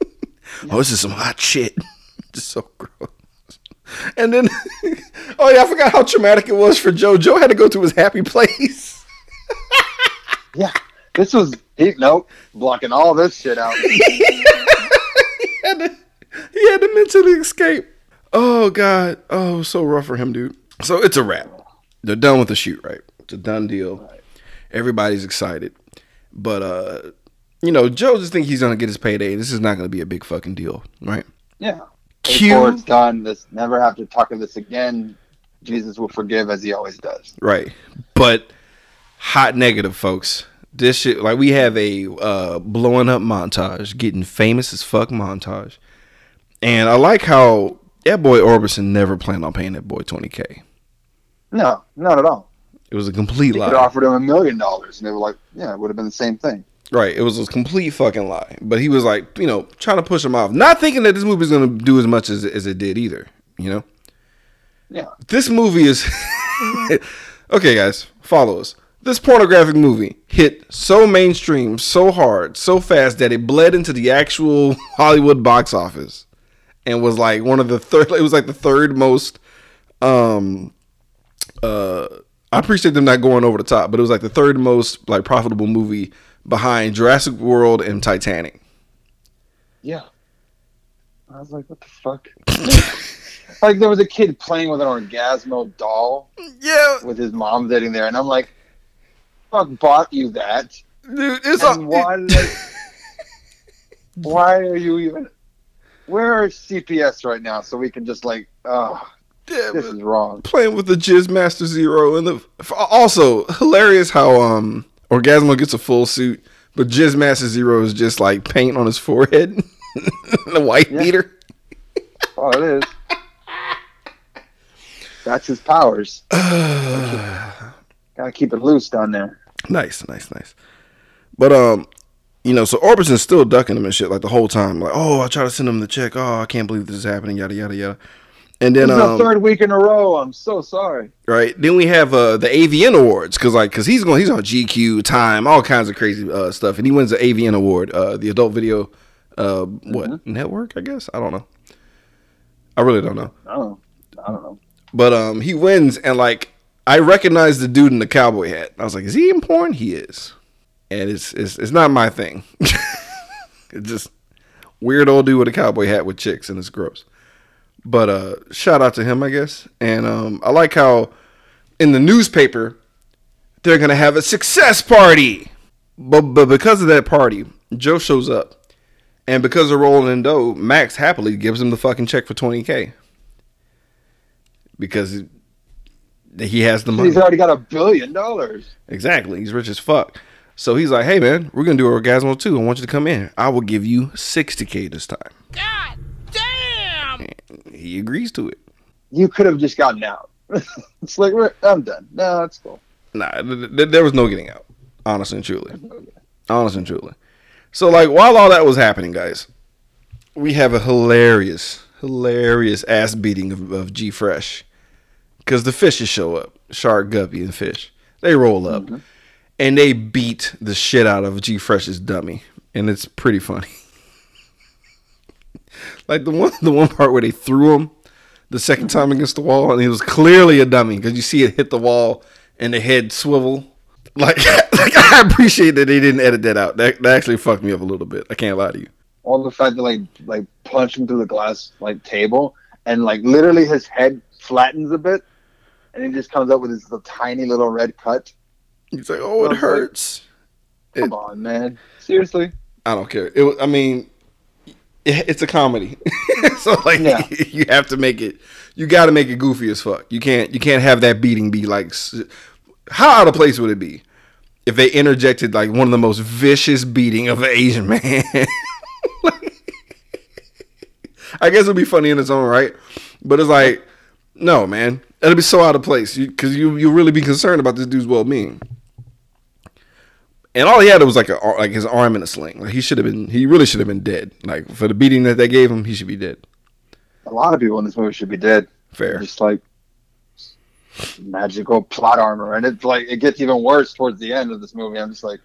<laughs> oh, this is some hot shit. <laughs> just so gross. And then, <laughs> oh yeah, I forgot how traumatic it was for Joe. Joe had to go to his happy <laughs> place. Yeah, this was he. Nope, blocking all this shit out. <laughs> he, had to, he had to mentally escape. Oh God. Oh, so rough for him, dude. So it's a wrap. They're done with the shoot, right? It's a done deal. Everybody's excited. But uh, you know, Joe just think he's gonna get his payday. This is not gonna be a big fucking deal, right? Yeah, Q- before it's done, this never have to talk of this again. Jesus will forgive as he always does. Right. But hot negative, folks. This shit like we have a uh blowing up montage, getting famous as fuck montage. And I like how that boy Orbison never planned on paying that boy 20k. No, not at all. It was a complete They lie. offered him a million dollars, and they were like, "Yeah, it would have been the same thing." Right. It was a complete fucking lie. But he was like, you know, trying to push him off. Not thinking that this movie's gonna do as much as, as it did either. You know? Yeah, This movie is <laughs> Okay, guys, follow us. This pornographic movie hit so mainstream, so hard, so fast that it bled into the actual <laughs> Hollywood box office and was like one of the third it was like the third most um uh I appreciate them not going over the top, but it was like the third most like profitable movie behind Jurassic World and Titanic. yeah. I was like, "What the fuck?" <laughs> like there was a kid playing with an orgasmo doll Yeah, with his mom sitting there, and I'm like, "Fuck, bought you that? dude, it's And a, why? Like, <laughs> why are you even? Where are CPS right now? So we can just like, oh, yeah, this is wrong. playing with the Jizz Master Zero and the also hilarious how um Orgasmo gets a full suit, but Jizz Master Zero is just like paint on his forehead, <laughs> the white Yeah. beater. Oh, it is. That's his powers. <sighs> Gotta keep it loose down there. Nice, nice, nice. But um, you know, so Orbison's still ducking him and shit like the whole time. Like, oh, I try to send him the check. Oh, I can't believe this is happening. Yada yada yada. And then This is um, the third week in a row. I'm so sorry. right? Then we have uh, the AVN awards because like because he's going he's on GQ, Time, all kinds of crazy uh, stuff, and he wins the AVN award, uh, the Adult Video, uh, what network? I guess I don't know. I really don't know, I don't know. I don't know. but um, he wins, and like I recognize the dude in the cowboy hat. I was like, is he in porn? He is, and it's it's it's not my thing. <laughs> it's just weird old dude with a cowboy hat with chicks, and it's gross. But uh, shout out to him, I guess. And um, I like how in the newspaper they're gonna have a success party. But but because of that party, Joe shows up, and because of rolling in dough, Max happily gives him the fucking check for twenty k. Because he- he has the money. He's already got a billion dollars. Exactly. He's rich as fuck. So he's like, hey man, we're gonna do Orgasmo too. I want you to come in. I will give you 60k this time. God damn! He agrees to it. You could have just gotten out. <laughs> it's like I'm done. No, that's cool. Nah, th- th- there was no getting out. Honest and truly. Honest and truly. So like while all that was happening, guys, we have a hilarious, hilarious ass beating of, of G Fresh. Cause the fishes show up. Shark, Guppy, and Fish. They roll up. Mm-hmm. And they beat the shit out of G Fresh's dummy. And it's pretty funny. Like the one <laughs> the one part where they threw him the second time against the wall and he was clearly a dummy because you see it hit the wall and the head swivel. Like, <laughs> like I appreciate that they didn't edit that out. That, that actually fucked me up a little bit. I can't lie to you. All the fact that like like punch him through the glass like table and like literally his head flattens a bit and he just comes up with this little, tiny little red cut. He's like, oh, it hurts. Come It- on, man. Seriously? I don't care. It. I mean, it's a comedy, <laughs> so like Yeah. <laughs> you have to make it. You got to make it goofy as fuck. You can't. You can't have that beating be like. How out of place would it be if they interjected like one of the most vicious beating of an Asian man? <laughs> like, I guess it'd be funny in its own right, but it's like, no, man, It'd be so out of place because you you'll really be concerned about this dude's well being. And all he had was like a like his arm in a sling. Like he should have been. He really should have been dead. Like for the beating that they gave him, he should be dead. A lot of people in this movie should be dead. Fair. Just like magical plot armor. And it's like it gets even worse towards the end of this movie. I'm just like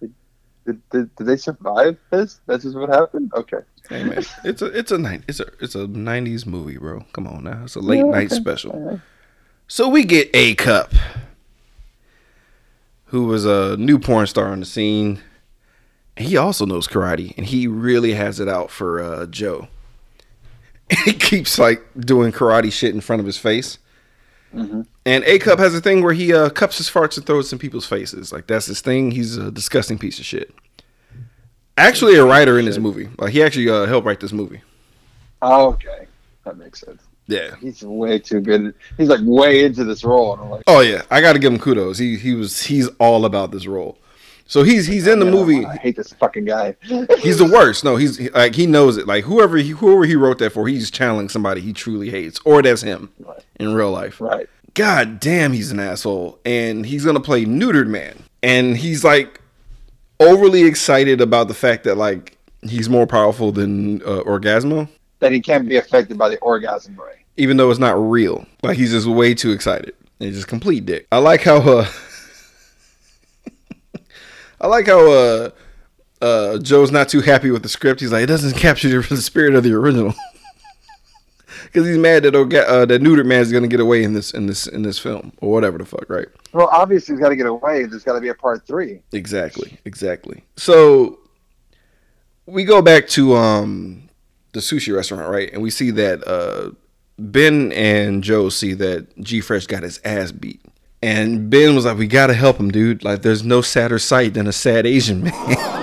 did, did, did, did they survive this? That's just what happened? Okay. Hey man, <laughs> it's a it's a night it's a it's a nineties movie, bro. Come on now, it's a late night special. So we get a cup, who was a new porn star on the scene. He also knows karate, and he really has it out for uh, Joe. <laughs> he keeps like doing karate shit in front of his face. And A Cup has a thing where he uh, cups his farts and throws in people's faces. Like that's his thing. He's a disgusting piece of shit. Actually, a writer in this movie. Like he actually uh, helped write this movie. Okay. That makes sense. Yeah. He's way too good. He's like way into this role. Like, Oh yeah, I got to give him kudos. He he was he's all about this role. So he's he's in the "Yeah, movie. I hate this fucking guy. <laughs> He's the worst. No, he's he- like he knows it. Like whoever he, whoever he wrote that for, he's channeling somebody he truly hates, or that's him Right. in real life. right. God damn, he's an asshole, and he's gonna play neutered man, and he's like overly excited about the fact that like he's more powerful than uh, Orgasmo, That he can't be affected by the orgasm ray. Even though it's not real. Like he's just way too excited. He's just complete dick. I like how uh <laughs> I like how uh uh Joe's not too happy with the script. He's like, it doesn't capture the, <laughs> spirit of the original. <laughs> Because he's mad that uh, that neutered man's gonna get away in this in this in this film or whatever the fuck, right? Well, obviously he's got to get away. There's got to be a part three. Exactly, exactly. So we go back to um the sushi restaurant, right? And we see that uh Ben and Joe see that G Fresh got his ass beat. And Ben was like, We gotta help him, dude. Like there's no sadder sight than a sad Asian man. <laughs>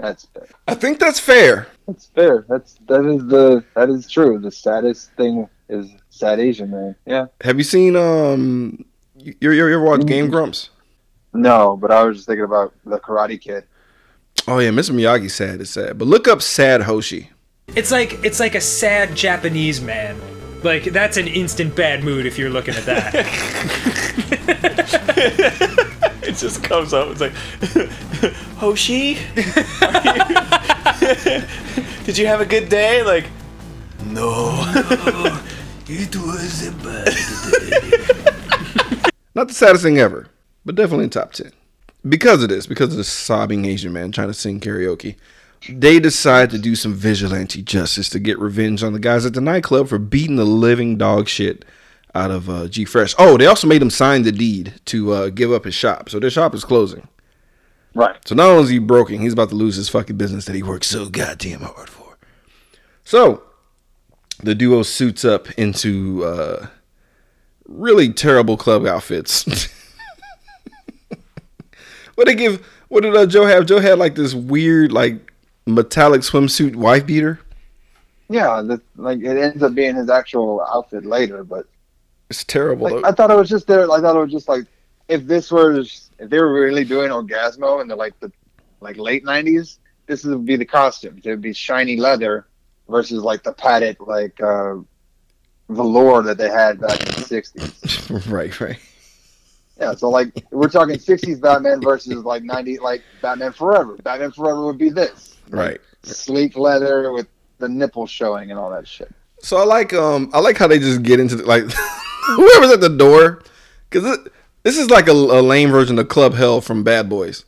That's fair. I think that's fair. That's fair. That's that is the that is true. The saddest thing is sad Asian man. Yeah. Have you seen um you you ever watch Game Grumps? No, but I was just thinking about the Karate Kid. Oh yeah, Mr. Miyagi sad is sad. But look up sad Hoshi. It's like it's like a sad Japanese man. Like that's an instant bad mood if you're looking at that. <laughs> <laughs> It just comes up. It's like, <laughs> Hoshi, did you have a good day? Like, no. It was a bad day. Not the saddest thing ever, but definitely in top 10. Because of this, because of the sobbing Asian man trying to sing karaoke, they decide to do some vigilante justice to get revenge on the guys at the nightclub for beating the living dog shit out of uh, G Fresh. Oh, they also made him sign the deed to uh, give up his shop. So their shop is closing. Right. So not only is he broken, he's about to lose his fucking business that he worked so goddamn hard for. So the duo suits up into uh, really terrible club outfits. <laughs> what they give? What did uh, Joe have? Joe had like this weird, like metallic swimsuit wife beater. Yeah. That, like it ends up being his actual outfit later, but It's terrible. like though. I thought it was just there. I thought it was just like if this was if they were really doing Orgasmo in the like the like late '90s, this would be the costumes. It would be shiny leather versus like the padded like uh, velour that they had back in the '60s. <laughs> right, right. Yeah, so like we're talking '60s Batman versus like '90 like Batman Forever. Batman Forever would be this Right. sleek leather with the nipple showing and all that shit. So I like um I like how they just get into the, like <laughs> whoever's at the door because this is like a, a lame version of Club Hell from Bad Boys.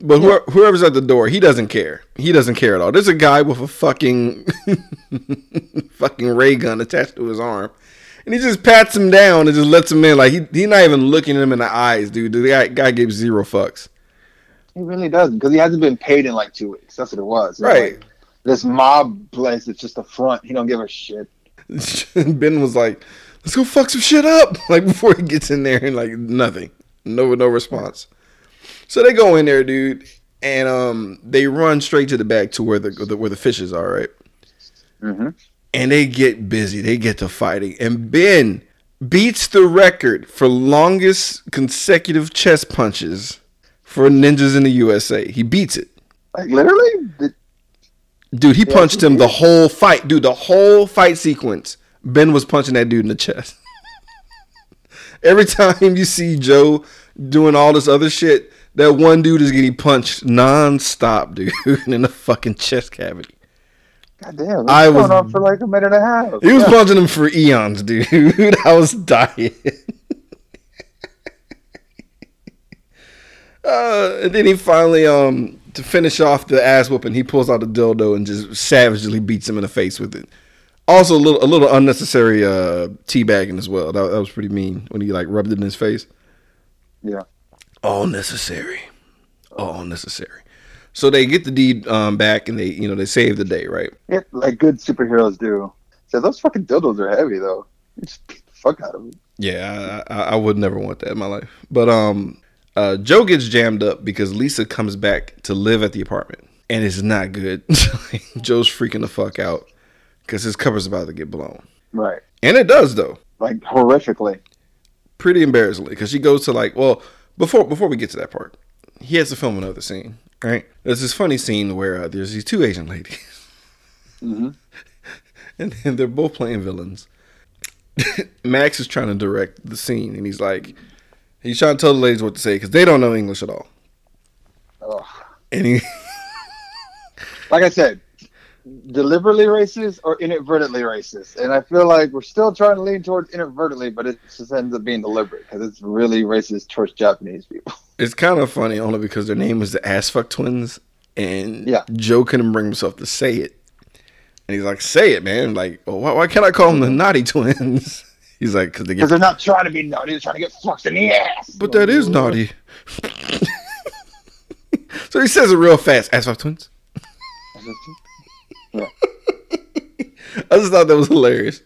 But whoever, whoever's at the door, he doesn't care. He doesn't care at all. There's a guy with a fucking <laughs> fucking ray gun attached to his arm, and he just pats him down and just lets him in. Like he he not even looking him in the eyes, dude. The guy, guy gave zero fucks. He really doesn't because he hasn't been paid in like two weeks. That's what it was. Right. like, this mob place it's just a front. He don't give a shit. <laughs> ben was like, "Let's go fuck some shit up." <laughs> Like before he gets in there and like nothing, no no response. So they go in there, dude, and um they run straight to the back to where the, the where the fishes are, right? Mm-hmm. And they get busy. They get to fighting, and Ben beats the record for longest consecutive chest punches for ninjas in the USA. He beats it. Like literally, the- Dude, he punched him the whole fight. Dude, the whole fight sequence, Ben was punching that dude in the chest. <laughs> Every time you see Joe doing all this other shit, that one dude is getting punched nonstop, <laughs> dude, in the fucking chest cavity. goddamn, I I was- was going on for like a minute and a half. He was Yeah. punching him for eons, dude. <laughs> I was dying. Uh, and then he finally, um, to finish off the ass whooping, he pulls out a dildo and just savagely beats him in the face with it. Also, a little, a little unnecessary uh, teabagging as well. That, that was pretty mean when he like rubbed it in his face. Yeah. All necessary, all necessary. So they get the deed um, back and they, you know, they save the day, right? Yeah, like good superheroes do. So those fucking dildos are heavy though. You just beat the fuck out of them. Yeah, I, I, I would never want that in my life. But um, uh, Joe gets jammed up because Lisa comes back to live at the apartment, and it's not good. <laughs> Joe's freaking the fuck out because his cover's about to get blown, Right. and it does though, Like horrifically. pretty embarrassingly. Because she goes to like, well, before before we get to that part, he has to film another scene. Right? There's this funny scene where uh, there's these two Asian ladies, hmm <laughs> and then they're both playing villains. <laughs> Max is trying to direct the scene, and he's like, he's trying to tell the ladies what to say because they don't know English at all. And he, <laughs> Like I said, deliberately racist or inadvertently racist, and I feel like we're still trying to lean towards inadvertently, but it just ends up being deliberate because it's really racist towards Japanese people. <laughs> it's kind of funny only because their name is the Ass Fuck Twins, and Yeah. Joe couldn't bring himself to say it. And he's like, "Say it, man! Like, why, why can't I call them the Naughty Twins?" He's like, "Cause they get, they're not trying to be naughty; they're trying to get fucked in the ass. but that is naughty." <laughs> so he says it real fast. Ass Fuck Twins. Yeah. <laughs> I just thought that was hilarious.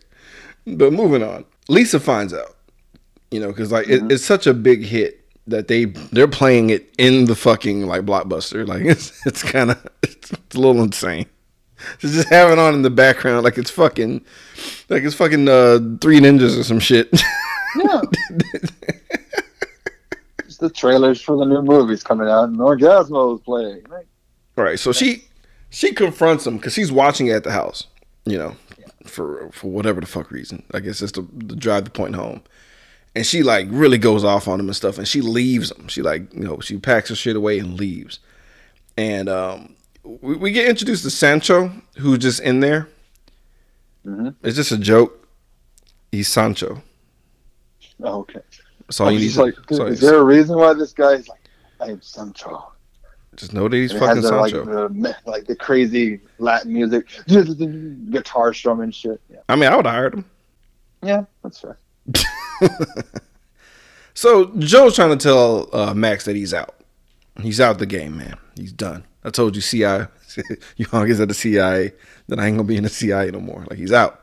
But moving on, Lisa finds out, you know, because like it, mm-hmm. it's such a big hit that they they're playing it in the fucking like blockbuster. Like <laughs> it's it's kind of it's, it's a little insane. To <laughs> just have it on in the background like it's fucking like it's fucking uh three ninjas or some shit. Yeah. <laughs> it's the trailers for the new movies coming out, and Orgasmo is playing. Right? Right. So she she confronts him because she's watching it at the house, you know, for for whatever the fuck reason. I guess it's to, to drive the point home. And she like really goes off on him and stuff, and she leaves him. She like you know she packs her shit away and leaves. And um, we, we get introduced to Sancho, who's just in there. Mhm. It's just a joke. He's Sancho. Oh, okay. That's all you need. To, like, you is there a reason why this guy's like, I am Sancho? just know that he's And fucking the, like, Sancho. the, like the crazy Latin music, guitar strumming shit. Yeah, I mean, I would have hired him. yeah, that's fair. <laughs> So Joe's trying to tell uh, Max that he's out. He's out the game, man. He's done. I told you, CIA. <laughs> you hungers at the CIA. Then I ain't gonna be in the CIA no more. Like he's out.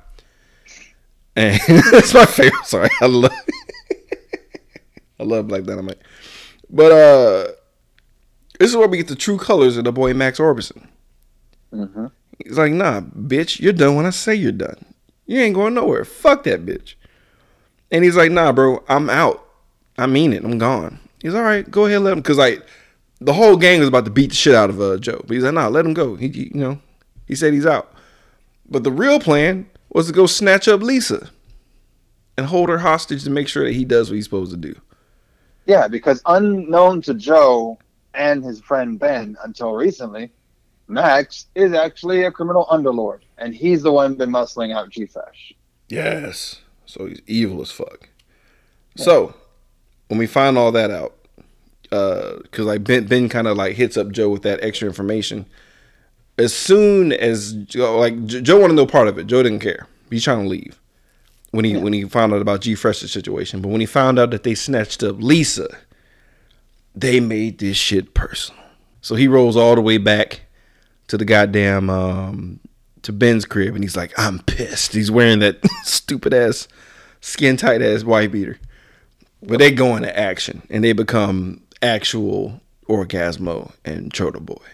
And <laughs> it's my favorite. Sorry, I love. <laughs> I love Black Dynamite. But uh, this is where we get the true colors of the boy Max Orbison. hmm He's like, nah, bitch, you're done when I say you're done. You ain't going nowhere. Fuck that bitch. And he's like, nah, bro, I'm out. I mean it. I'm gone. He's all right. Go ahead, let him. Cause like the whole gang was about to beat the shit out of uh, Joe, but he's like, nah, let him go. He, you know, he said he's out. But the real plan was to go snatch up Lisa and hold her hostage to make sure that he does what he's supposed to do. Yeah, because unknown to Joe and his friend Ben until recently, Max is actually a criminal underlord, and he's the one been muscling out G-Fresh. Yes. So he's evil as fuck. So when we find all that out, because like Ben, Ben kind of like hits up Joe with that extra information. As soon as Joe, like Joe wanted no part of it, Joe didn't care. He's trying to leave. when he when he found out about G Fresh's situation. But when he found out that they snatched up Lisa, they made this shit personal. So he rolls all the way back to the goddamn um, to Ben's crib, and he's like, "I'm pissed." He's wearing that <laughs> stupid ass, skin tight ass white beater. But they go into action, and they become actual Orgasmo and Choda Boy.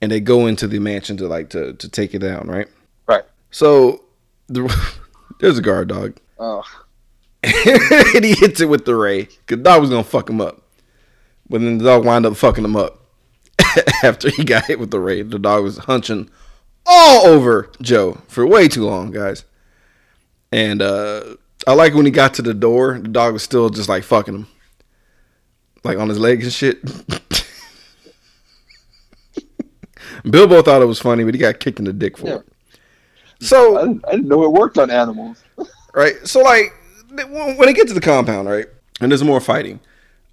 And they go into the mansion to like to to take it down, right? Right. So the, <laughs> there's a guard dog, Oh, <laughs> and he hits it with the ray because dog was gonna fuck him up. But then the dog wound up fucking him up <laughs> after he got hit with the ray. The dog was hunching all over Joe for way too long, guys. And uh I like when he got to the door, the dog was still just like fucking him, like on his legs and shit. Bilbo thought it was funny, but he got kicked in the dick for Yeah. it. So I didn't, I didn't know it worked on animals. <laughs> right? So like when when they get to the compound, right, and there's more fighting,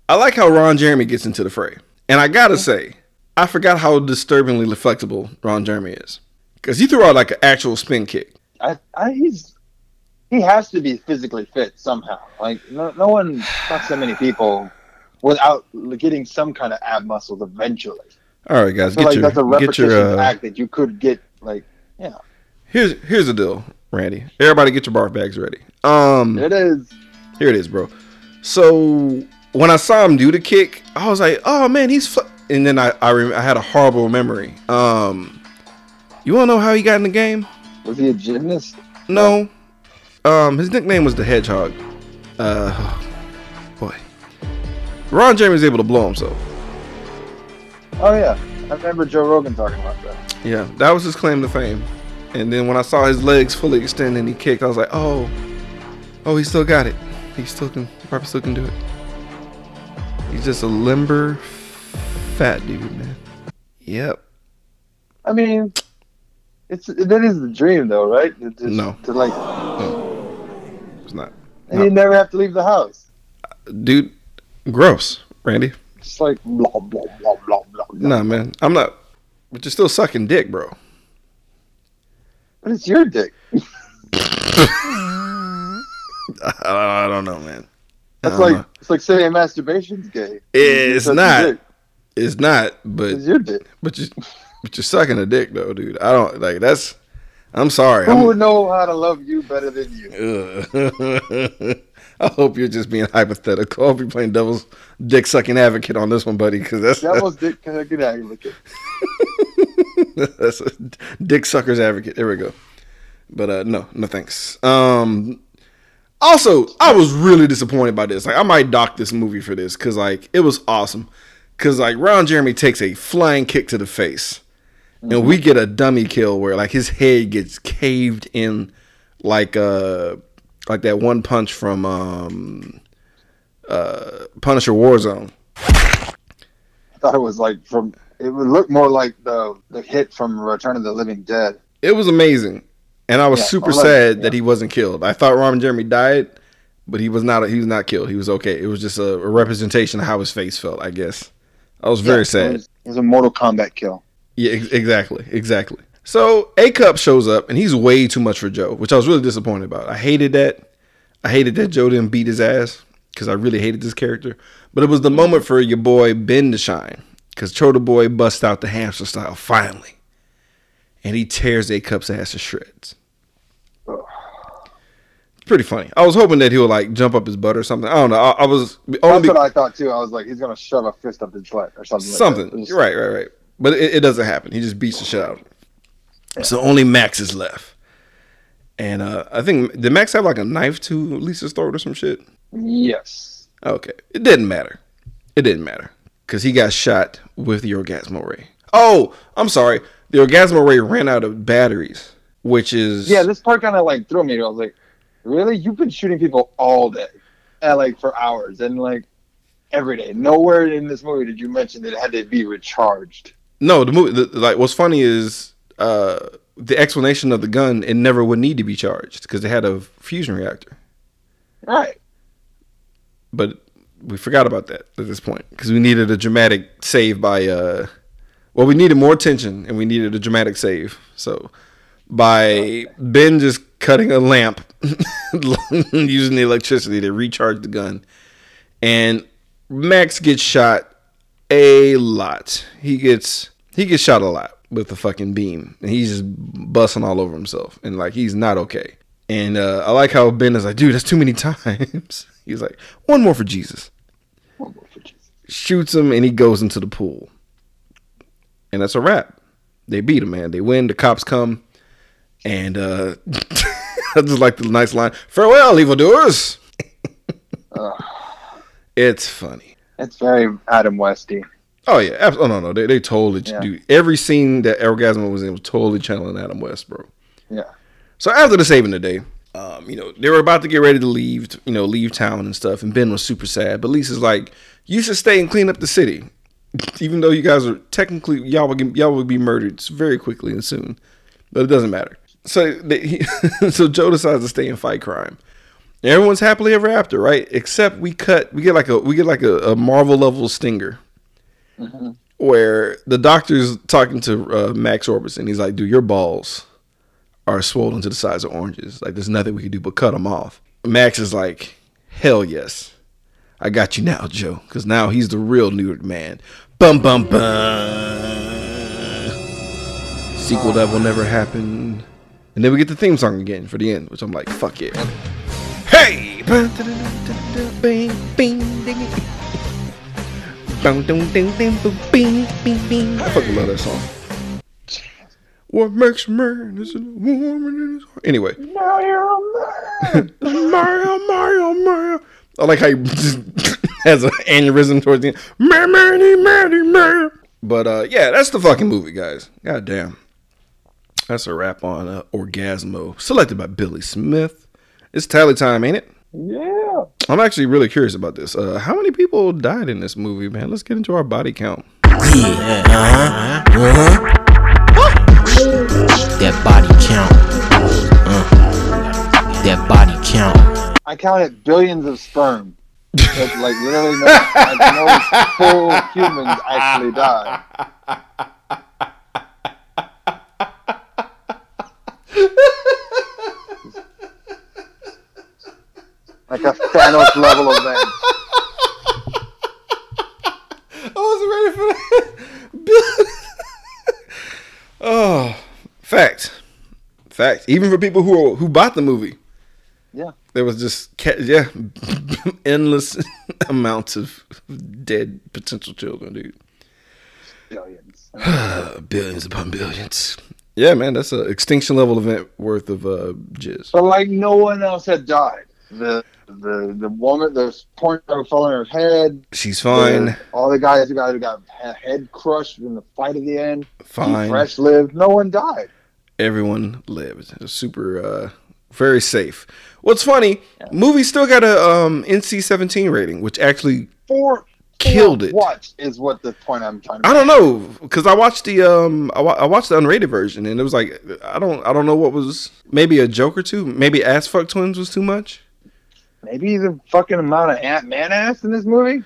I like how Ron Jeremy gets into the fray, and I gotta say, I forgot how disturbingly flexible Ron Jeremy is, because he threw out like an actual spin kick. I, I he's he has to be physically fit somehow. Like no, no one fucks that many people without getting some kind of ab muscles eventually. All right, guys, get like your that's a get repetition your. Uh, act that you could get. Like yeah, here's here's the deal, Randy. Everybody, get your barf bags ready. Um, it is. Here it is, bro. So when I saw him do the kick, I was like, "Oh man, he's." Fl-. And then I I, rem- I had a horrible memory. Um, you want to know how he got in the game? Was he a gymnast? No. Um, his nickname was the Hedgehog. Uh. Ron Jeremy was able to blow himself. Oh yeah, I remember Joe Rogan talking about that. Yeah, that was his claim to fame. And then when I saw his legs fully extend and he kicked, I was like, oh, oh, he still got it. He still can, probably still can do it. He's just a limber, fat dude, man. Yep. I mean, it's that is the dream though, right? No. To like, no. It's not. and you never have to leave the house. Dude, gross, Randy. It's like blah blah blah blah blah. blah. Nah, man. I'm not. But you're still sucking dick, bro. But it's your dick. I, <laughs> <laughs> I don't know, man. That's like know. it's like saying masturbation's gay. It's not. It's not, but It's your dick. but you but you're sucking a dick though, dude. I don't like that's. I'm sorry. Who I'm, would know how to love you better than you? <laughs> <laughs> I hope you're just being hypothetical. I hope you're playing devil's dick sucking advocate on this one, buddy, because that's That was dick sucking advocate. <laughs> that's a dick sucker's advocate. There we go. But uh no, no thanks. Um also, I was really disappointed by this. Like I might dock this movie for this cuz like it was awesome. Cuz like Ron Jeremy takes a flying kick to the face. And we get a dummy kill where like his head gets caved in like uh like that one punch from um uh Punisher Warzone. I thought it was like from. It would look more like the the hit from Return of the Living Dead. It was amazing, and I was Yeah, super I love it, sad that he wasn't killed. I thought Ron Jeremy died, but he was not. He was not killed. He was okay. It was just a, a representation of how his face felt. I guess. I was very Yeah, sad. It was, it was a Mortal Kombat kill. Yeah, ex- exactly, exactly. So A Cup shows up, and he's way too much for Joe, which I was really disappointed about. I hated that. I hated that Joe didn't beat his ass because I really hated this character. But it was the moment for your boy Ben to shine because Choda Boy busts out the hamster style finally, and he tears A Cup's ass to shreds. It's pretty funny. I was hoping that he would like jump up his butt or something. I don't know. I, I was That's only what I thought too. I was like, he's gonna shove a fist up his butt or something. something. Like that. It was- right, right, right. But it, it doesn't happen. He just beats the shit out of him. So only Max is left. And uh, I think did Max have like a knife to Lisa's throat or some shit? Yes. Okay, it didn't matter. It didn't matter because he got shot with the Orgasmo Ray. Oh, I'm sorry. The Orgasmo Ray ran out of batteries, which is Yeah, this part kind of like threw me. I was like, really? You've been shooting people all day, and like for hours, and like every day. Nowhere in this movie did you mention that it had to be recharged. no. The movie, the, like, what's funny is uh, the explanation of the gun. It never would need to be charged because they had a fusion reactor. Right. but we forgot about that at this point because we needed a dramatic save by uh well we needed more tension and we needed a dramatic save so by ben just cutting a lamp <laughs> using the electricity to recharge the gun. And Max gets shot a lot. He gets he gets shot a lot with the fucking beam, and he's just busting all over himself, and like he's not okay. And uh, I like how Ben is like, dude, that's too many <laughs> times. he's like, one more for Jesus. One more for Jesus. Shoots him, and he goes into the pool, and that's a wrap. They beat him, man. They win. The cops come, and uh, <laughs> I just like the nice line, "Farewell, evildoers." it's funny. It's very Adam Westy. Oh yeah, oh no no, they they totally Yeah. do every scene that Orgasmo was in was totally channeling Adam West, bro. Yeah. So after the saving the day, um, you know, they were about to get ready to leave, you know, leave town and stuff, and Ben was super sad. But Lisa's like, "You should stay and clean up the city, <laughs> even though you guys are technically y'all would y'all would be murdered very quickly and soon, but it doesn't matter." So they, he, <laughs> so Joe decides to stay and fight crime. Everyone's happily ever after, right? Except we cut, we get like a we get like a, a Marvel level stinger where the doctor's talking to uh, Max Orbison. He's like, "Dude, your balls are swollen to the size of oranges. Like, there's nothing we can do but cut them off." Max is like, "Hell yes, I got you now, Joe, because now he's the real neutered man." Bum bum bum. Sequel that will never happen. And then we get the theme song again for the end, which I'm like, "Fuck yeah!" Hey. Bing, bing, bing, bing. I fucking love that song. What makes a man is a woman in his heart. Anyway. Mario, Mario, Mario. I like how he just <laughs> has an aneurysm towards the end. Man, man, man, man. But uh, yeah, that's the fucking movie, guys. God damn. That's a wrap on uh, Orgasmo, selected by Billy Smith. It's tally time, ain't it? Yeah. I'm actually really curious about this. Uh, how many people died in this movie, man? Let's get into our body count. That body count. Uh, that body count. I counted billions of sperm. Like, like literally, no, like no <laughs> full humans actually died. Like a Thanos level event. <laughs> I wasn't ready for that. <laughs> oh, fact, fact. Even for people who who bought the movie, Yeah. there was just yeah, <laughs> endless amounts of dead potential children, dude. Billions. <sighs> billions upon billions. Yeah, man, that's an extinction level event worth of uh, jizz. But like no one else had died. The the the woman, the porn star fell on her head. She's fine, The- all the guys who got who got he- head crushed in the fight at the end. fine. Fresh lived. No one died. Everyone lived. It was super, uh, very safe. What's funny, movie still got a um, NC-17 rating, which actually Four Killed four it. What is what the point I'm trying to I don't know because I watched the um I, wa- I watched the unrated version and it was like I don't I don't know what was maybe a joke or two maybe ass fuck twins was too much. Maybe the fucking amount of ant man ass in this movie.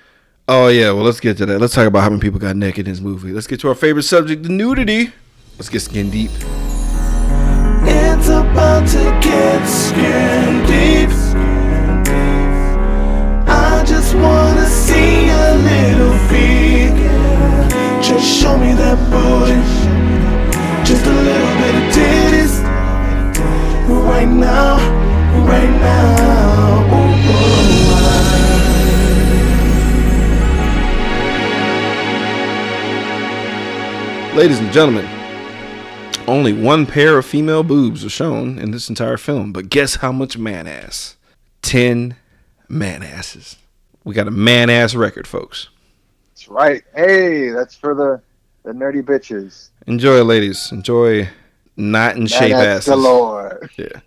Oh yeah, well let's get to that. Let's talk about how many people got naked in this movie. Let's get to our favorite subject, the nudity. Let's get skin deep. It's about to get skin deep. I just wanna see a little feet. Just show me that booty. Just a little bit of titties. Right now, right now. Ladies and gentlemen, only one pair of female boobs are shown in this entire film, but guess how much man ass? 10 man asses. We got a man ass record, folks. That's right. Hey, that's for the the nerdy bitches. Enjoy, ladies. Enjoy not in shape ass asses. galore. Yeah.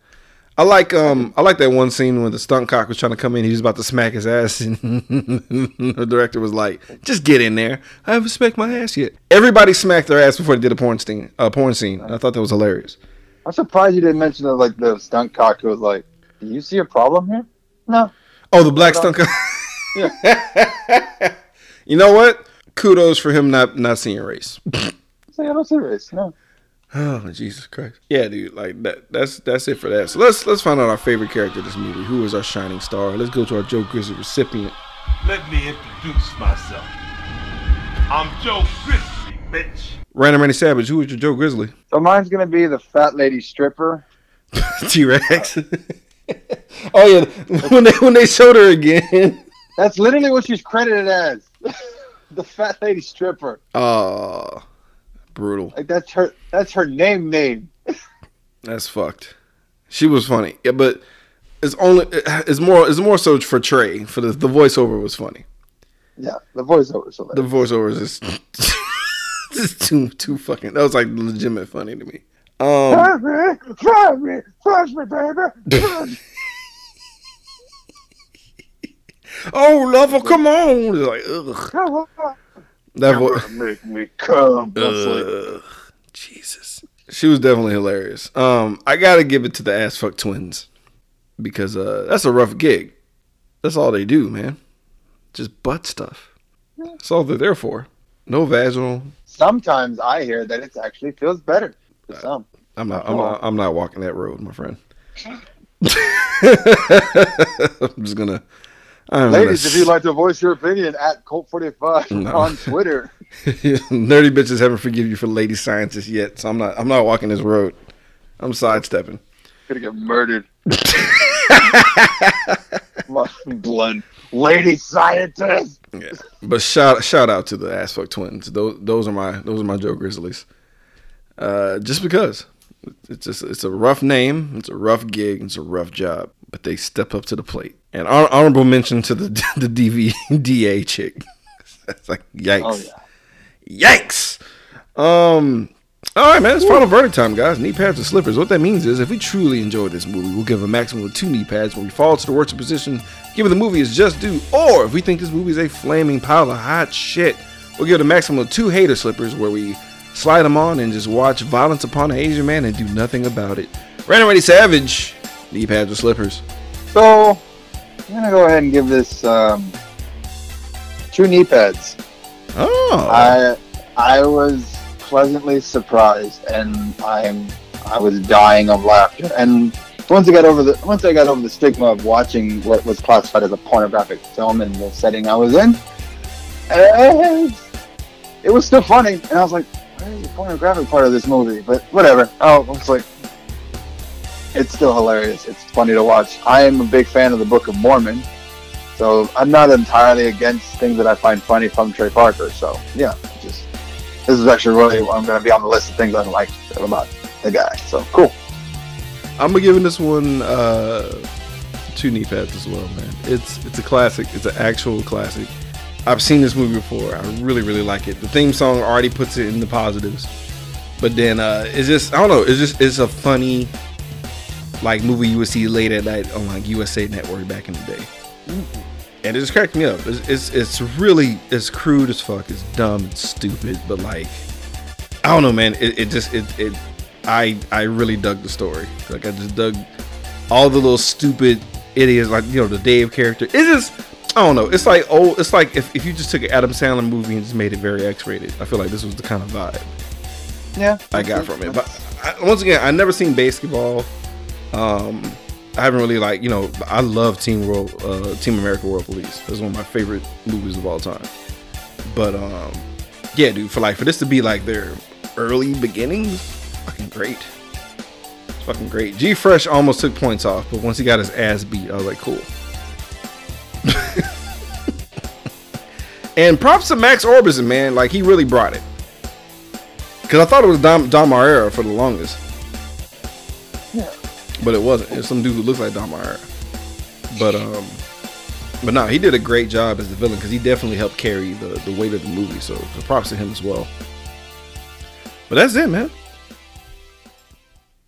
I like um I like that one scene when the stunt cock was trying to come in. He was about to smack his ass, <laughs> and the director was like, "Just get in there. I haven't smacked my ass yet." Everybody smacked their ass before they did a porn scene. A porn scene. I thought that was hilarious. I'm surprised you didn't mention the, like the stunt cock who was like, "Do you see a problem here?" No. Oh, the black stunt cock. <laughs> you know what? Kudos for him not not seeing race. <laughs> Say, I don't see race. No. Oh Jesus Christ! Yeah, dude, like that. That's that's it for that. So let's let's find out our favorite character of this movie. Who is our shining star? Let's go to our Joe Grizzly recipient. Let me introduce myself. I'm Joe Grizzly, bitch. Random Randy Savage. Who is your Joe Grizzly? So mine's gonna be the fat lady stripper. <laughs> T Rex. <laughs> oh yeah, <laughs> when they when they showed her again. That's literally what she's credited as. the fat lady stripper. Oh, brutal. Like that's her. That's her name. Name. That's fucked. She was funny, yeah, but it's only it's more it's more so for Trey. For the the voiceover was funny. Yeah, the voiceover. So The voiceover is just, <laughs> just too too fucking. That was like legitimate funny to me. Um, me, flash me, flash me, baby. <laughs> Oh lover, come on! Like ugh. That vo- make me come. Ugh. Jesus. She was definitely hilarious. Um, I gotta give it to the ass fuck twins because uh, that's a rough gig. That's all they do, man. Just butt stuff. That's all they're there for. No vaginal. Sometimes I hear that it actually feels better. For some. I'm not. I'm not. I'm not walking that road, my friend. <laughs> <laughs> I'm just gonna. Ladies, if you'd like to voice your opinion at Cult45 <laughs> No. on Twitter. <laughs> Nerdy bitches haven't forgive you for lady scientists yet, so I'm not. I'm not walking this road. I'm sidestepping. Gonna get murdered. <laughs> Blood. Lady scientist. Yeah. But shout shout out to the ass fuck twins. Those those are my those are my Joe Grizzlies. Uh, just because it's just it's a rough name, it's a rough gig, it's a rough job, but they step up to the plate. And hon- honorable mention to the <laughs> the DVDA chick. <laughs> That's like yikes. Oh yeah. Yikes. Um. All right, man. It's final verdict time, guys. Knee pads or slippers. What that means is, if we truly enjoy this movie, we'll give a maximum of two knee pads. When we fall to the worst position, given the movie is just due, or if we think this movie is a flaming pile of hot shit, we'll give it a maximum of two hater slippers, where we slide them on and just watch violence upon an Asian man and do nothing about it. Random Ready Savage. Knee pads or slippers. So I'm gonna go ahead and give this um, two knee pads. Oh. I I was pleasantly surprised, and I'm I was dying of laughter. And once I got over the once I got over the stigma of watching what was classified as a pornographic film in the setting I was in, it was still funny. And I was like, "Where's the pornographic part of this movie?" But whatever. Oh, I was like, it's still hilarious. It's funny to watch. I am a big fan of the Book of Mormon. So I'm not entirely against things that I find funny from Trey Parker. So yeah, just this is actually really I'm going to be on the list of things I like about the guy. So cool. I'm give this one uh, two knee pads as well, man. It's it's a classic. It's an actual classic. I've seen this movie before. I really really like it. The theme song already puts it in the positives, but then uh, it's just I don't know. It's just it's a funny like movie you would see late at night on like USA Network back in the day, and it just cracked me up. It's it's, it's really it's crude as fuck. It's dumb. It's stupid, but like I don't know, man. It, it just it it I I really dug the story. Like I just dug all the little stupid idiots, like you know the Dave character. It's just I don't know. It's like oh, it's like if, if you just took an Adam Sandler movie and just made it very X-rated. I feel like this was the kind of vibe Yeah, I got from it. But I, once again, I never seen basketball. Um, I haven't really like you know. I love Team World, uh, Team America World Police. It's one of my favorite movies of all time. But um, yeah, dude, for like for this to be like their early beginnings, fucking great. It's fucking great. G-Fresh almost took points off, but once he got his ass beat, I was like, cool. <laughs> and props to Max Orbison, man. Like he really brought it. Cause I thought it was Dom Dom for the longest. But it wasn't. It's some dude who looks like Dom Irrera. But um but no, he did a great job as the villain because he definitely helped carry the, the weight of the movie. So, so props to him as well. But that's it, man.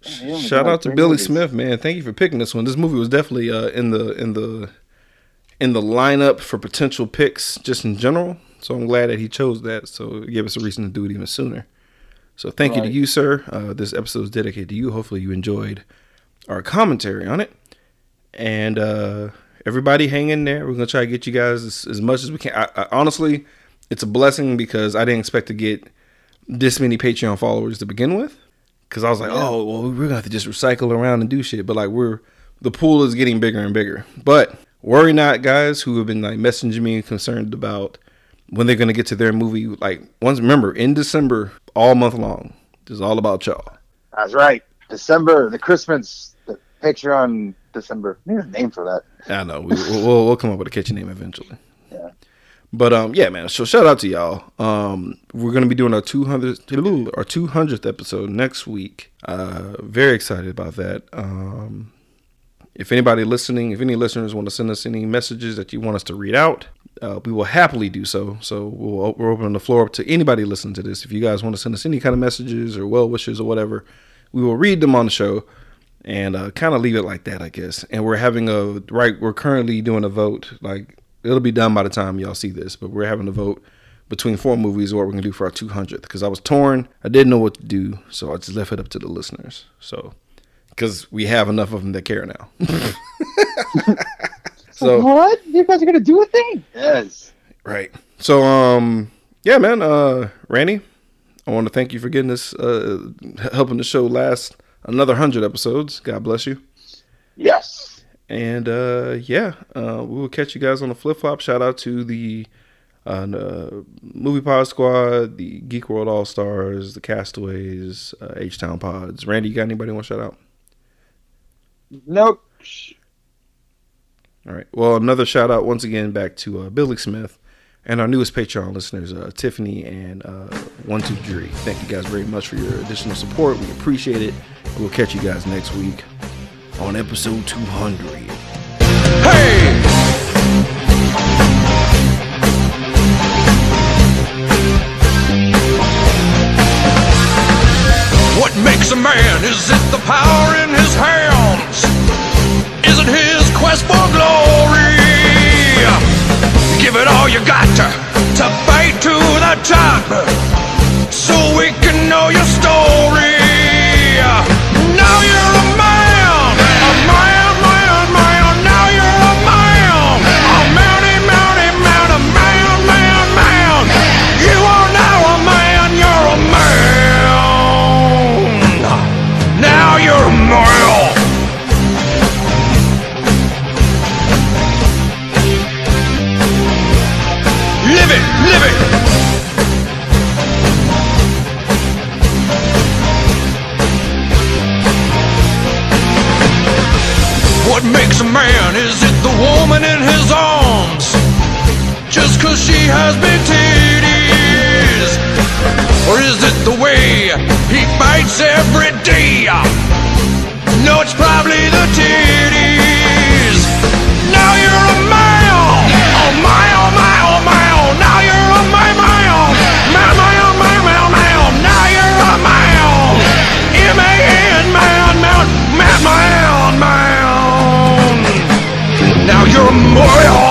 he Shout out to Billy movies. Smith, man. Thank you for picking this one. This movie was definitely uh, in the in the in the lineup for potential picks just in general. So I'm glad that he chose that. So it gave us a reason to do it even sooner. So thank you to you, sir. Uh, this episode is dedicated to you. Hopefully you enjoyed our commentary on it. And uh, everybody hang in there. We're gonna try to get you guys as, as much as we can. I, I, honestly, it's a blessing because I didn't expect to get this many Patreon followers to begin with. because I was like, oh, well, we're gonna have to just recycle around and do shit. But like, we're the pool is getting bigger and bigger. But worry not, guys, who have been like messaging me and concerned about when they're gonna get to their movie. Like, once remember in December, all month long, this is all about y'all. That's right. December, the Christmas, picture on December. There's a name for that. I know we, we'll, we'll come up with a catchy name eventually. Yeah. But um, yeah, man. So shout out to y'all. Um, we're gonna be doing our 200th our 200th episode next week. Uh, very excited about that. Um, if anybody listening, if any listeners want to send us any messages that you want us to read out, uh, we will happily do so. So we'll, we're opening the floor up to anybody listening to this. If you guys want to send us any kind of messages or well wishes or whatever, we will read them on the show and uh, kind of leave it like that, I guess. And we're having a right. We're currently doing a vote. Like it'll be done by the time y'all see this, but we're having a vote between four movies what we're gonna do for our 200th. Because I was torn, I didn't know what to do, so I just left it up to the listeners. So because we have enough of them that care now. <laughs> so what? You guys are gonna do a thing? Yes. Right. So um yeah, man, uh Randy, I want to thank you for getting this uh helping the show last another 100 episodes. God bless you. Yes. And uh yeah, uh we will catch you guys on the flip flop. Shout out to the uh, uh movie pod squad, the Geek World All Stars, the Castaways, uh, H Town Pods. Randy, you got anybody want to shout out? Nope. All right. Well, another shout out once again back to uh, Billy Smith and our newest Patreon listeners, uh, Tiffany and uh, One Two Jury. Thank you guys very much for your additional support. We appreciate it. We'll catch you guys next week on episode 200. Hey! What makes a man? Is it the power in his hands? Is it his quest for glory? Give it all you got to, to fight to the top so we can know your story. makes man? Is it the woman in his arms? Just cause she has big titties? Or is it the way he fights every day? No, it's probably the titties. 什么呀？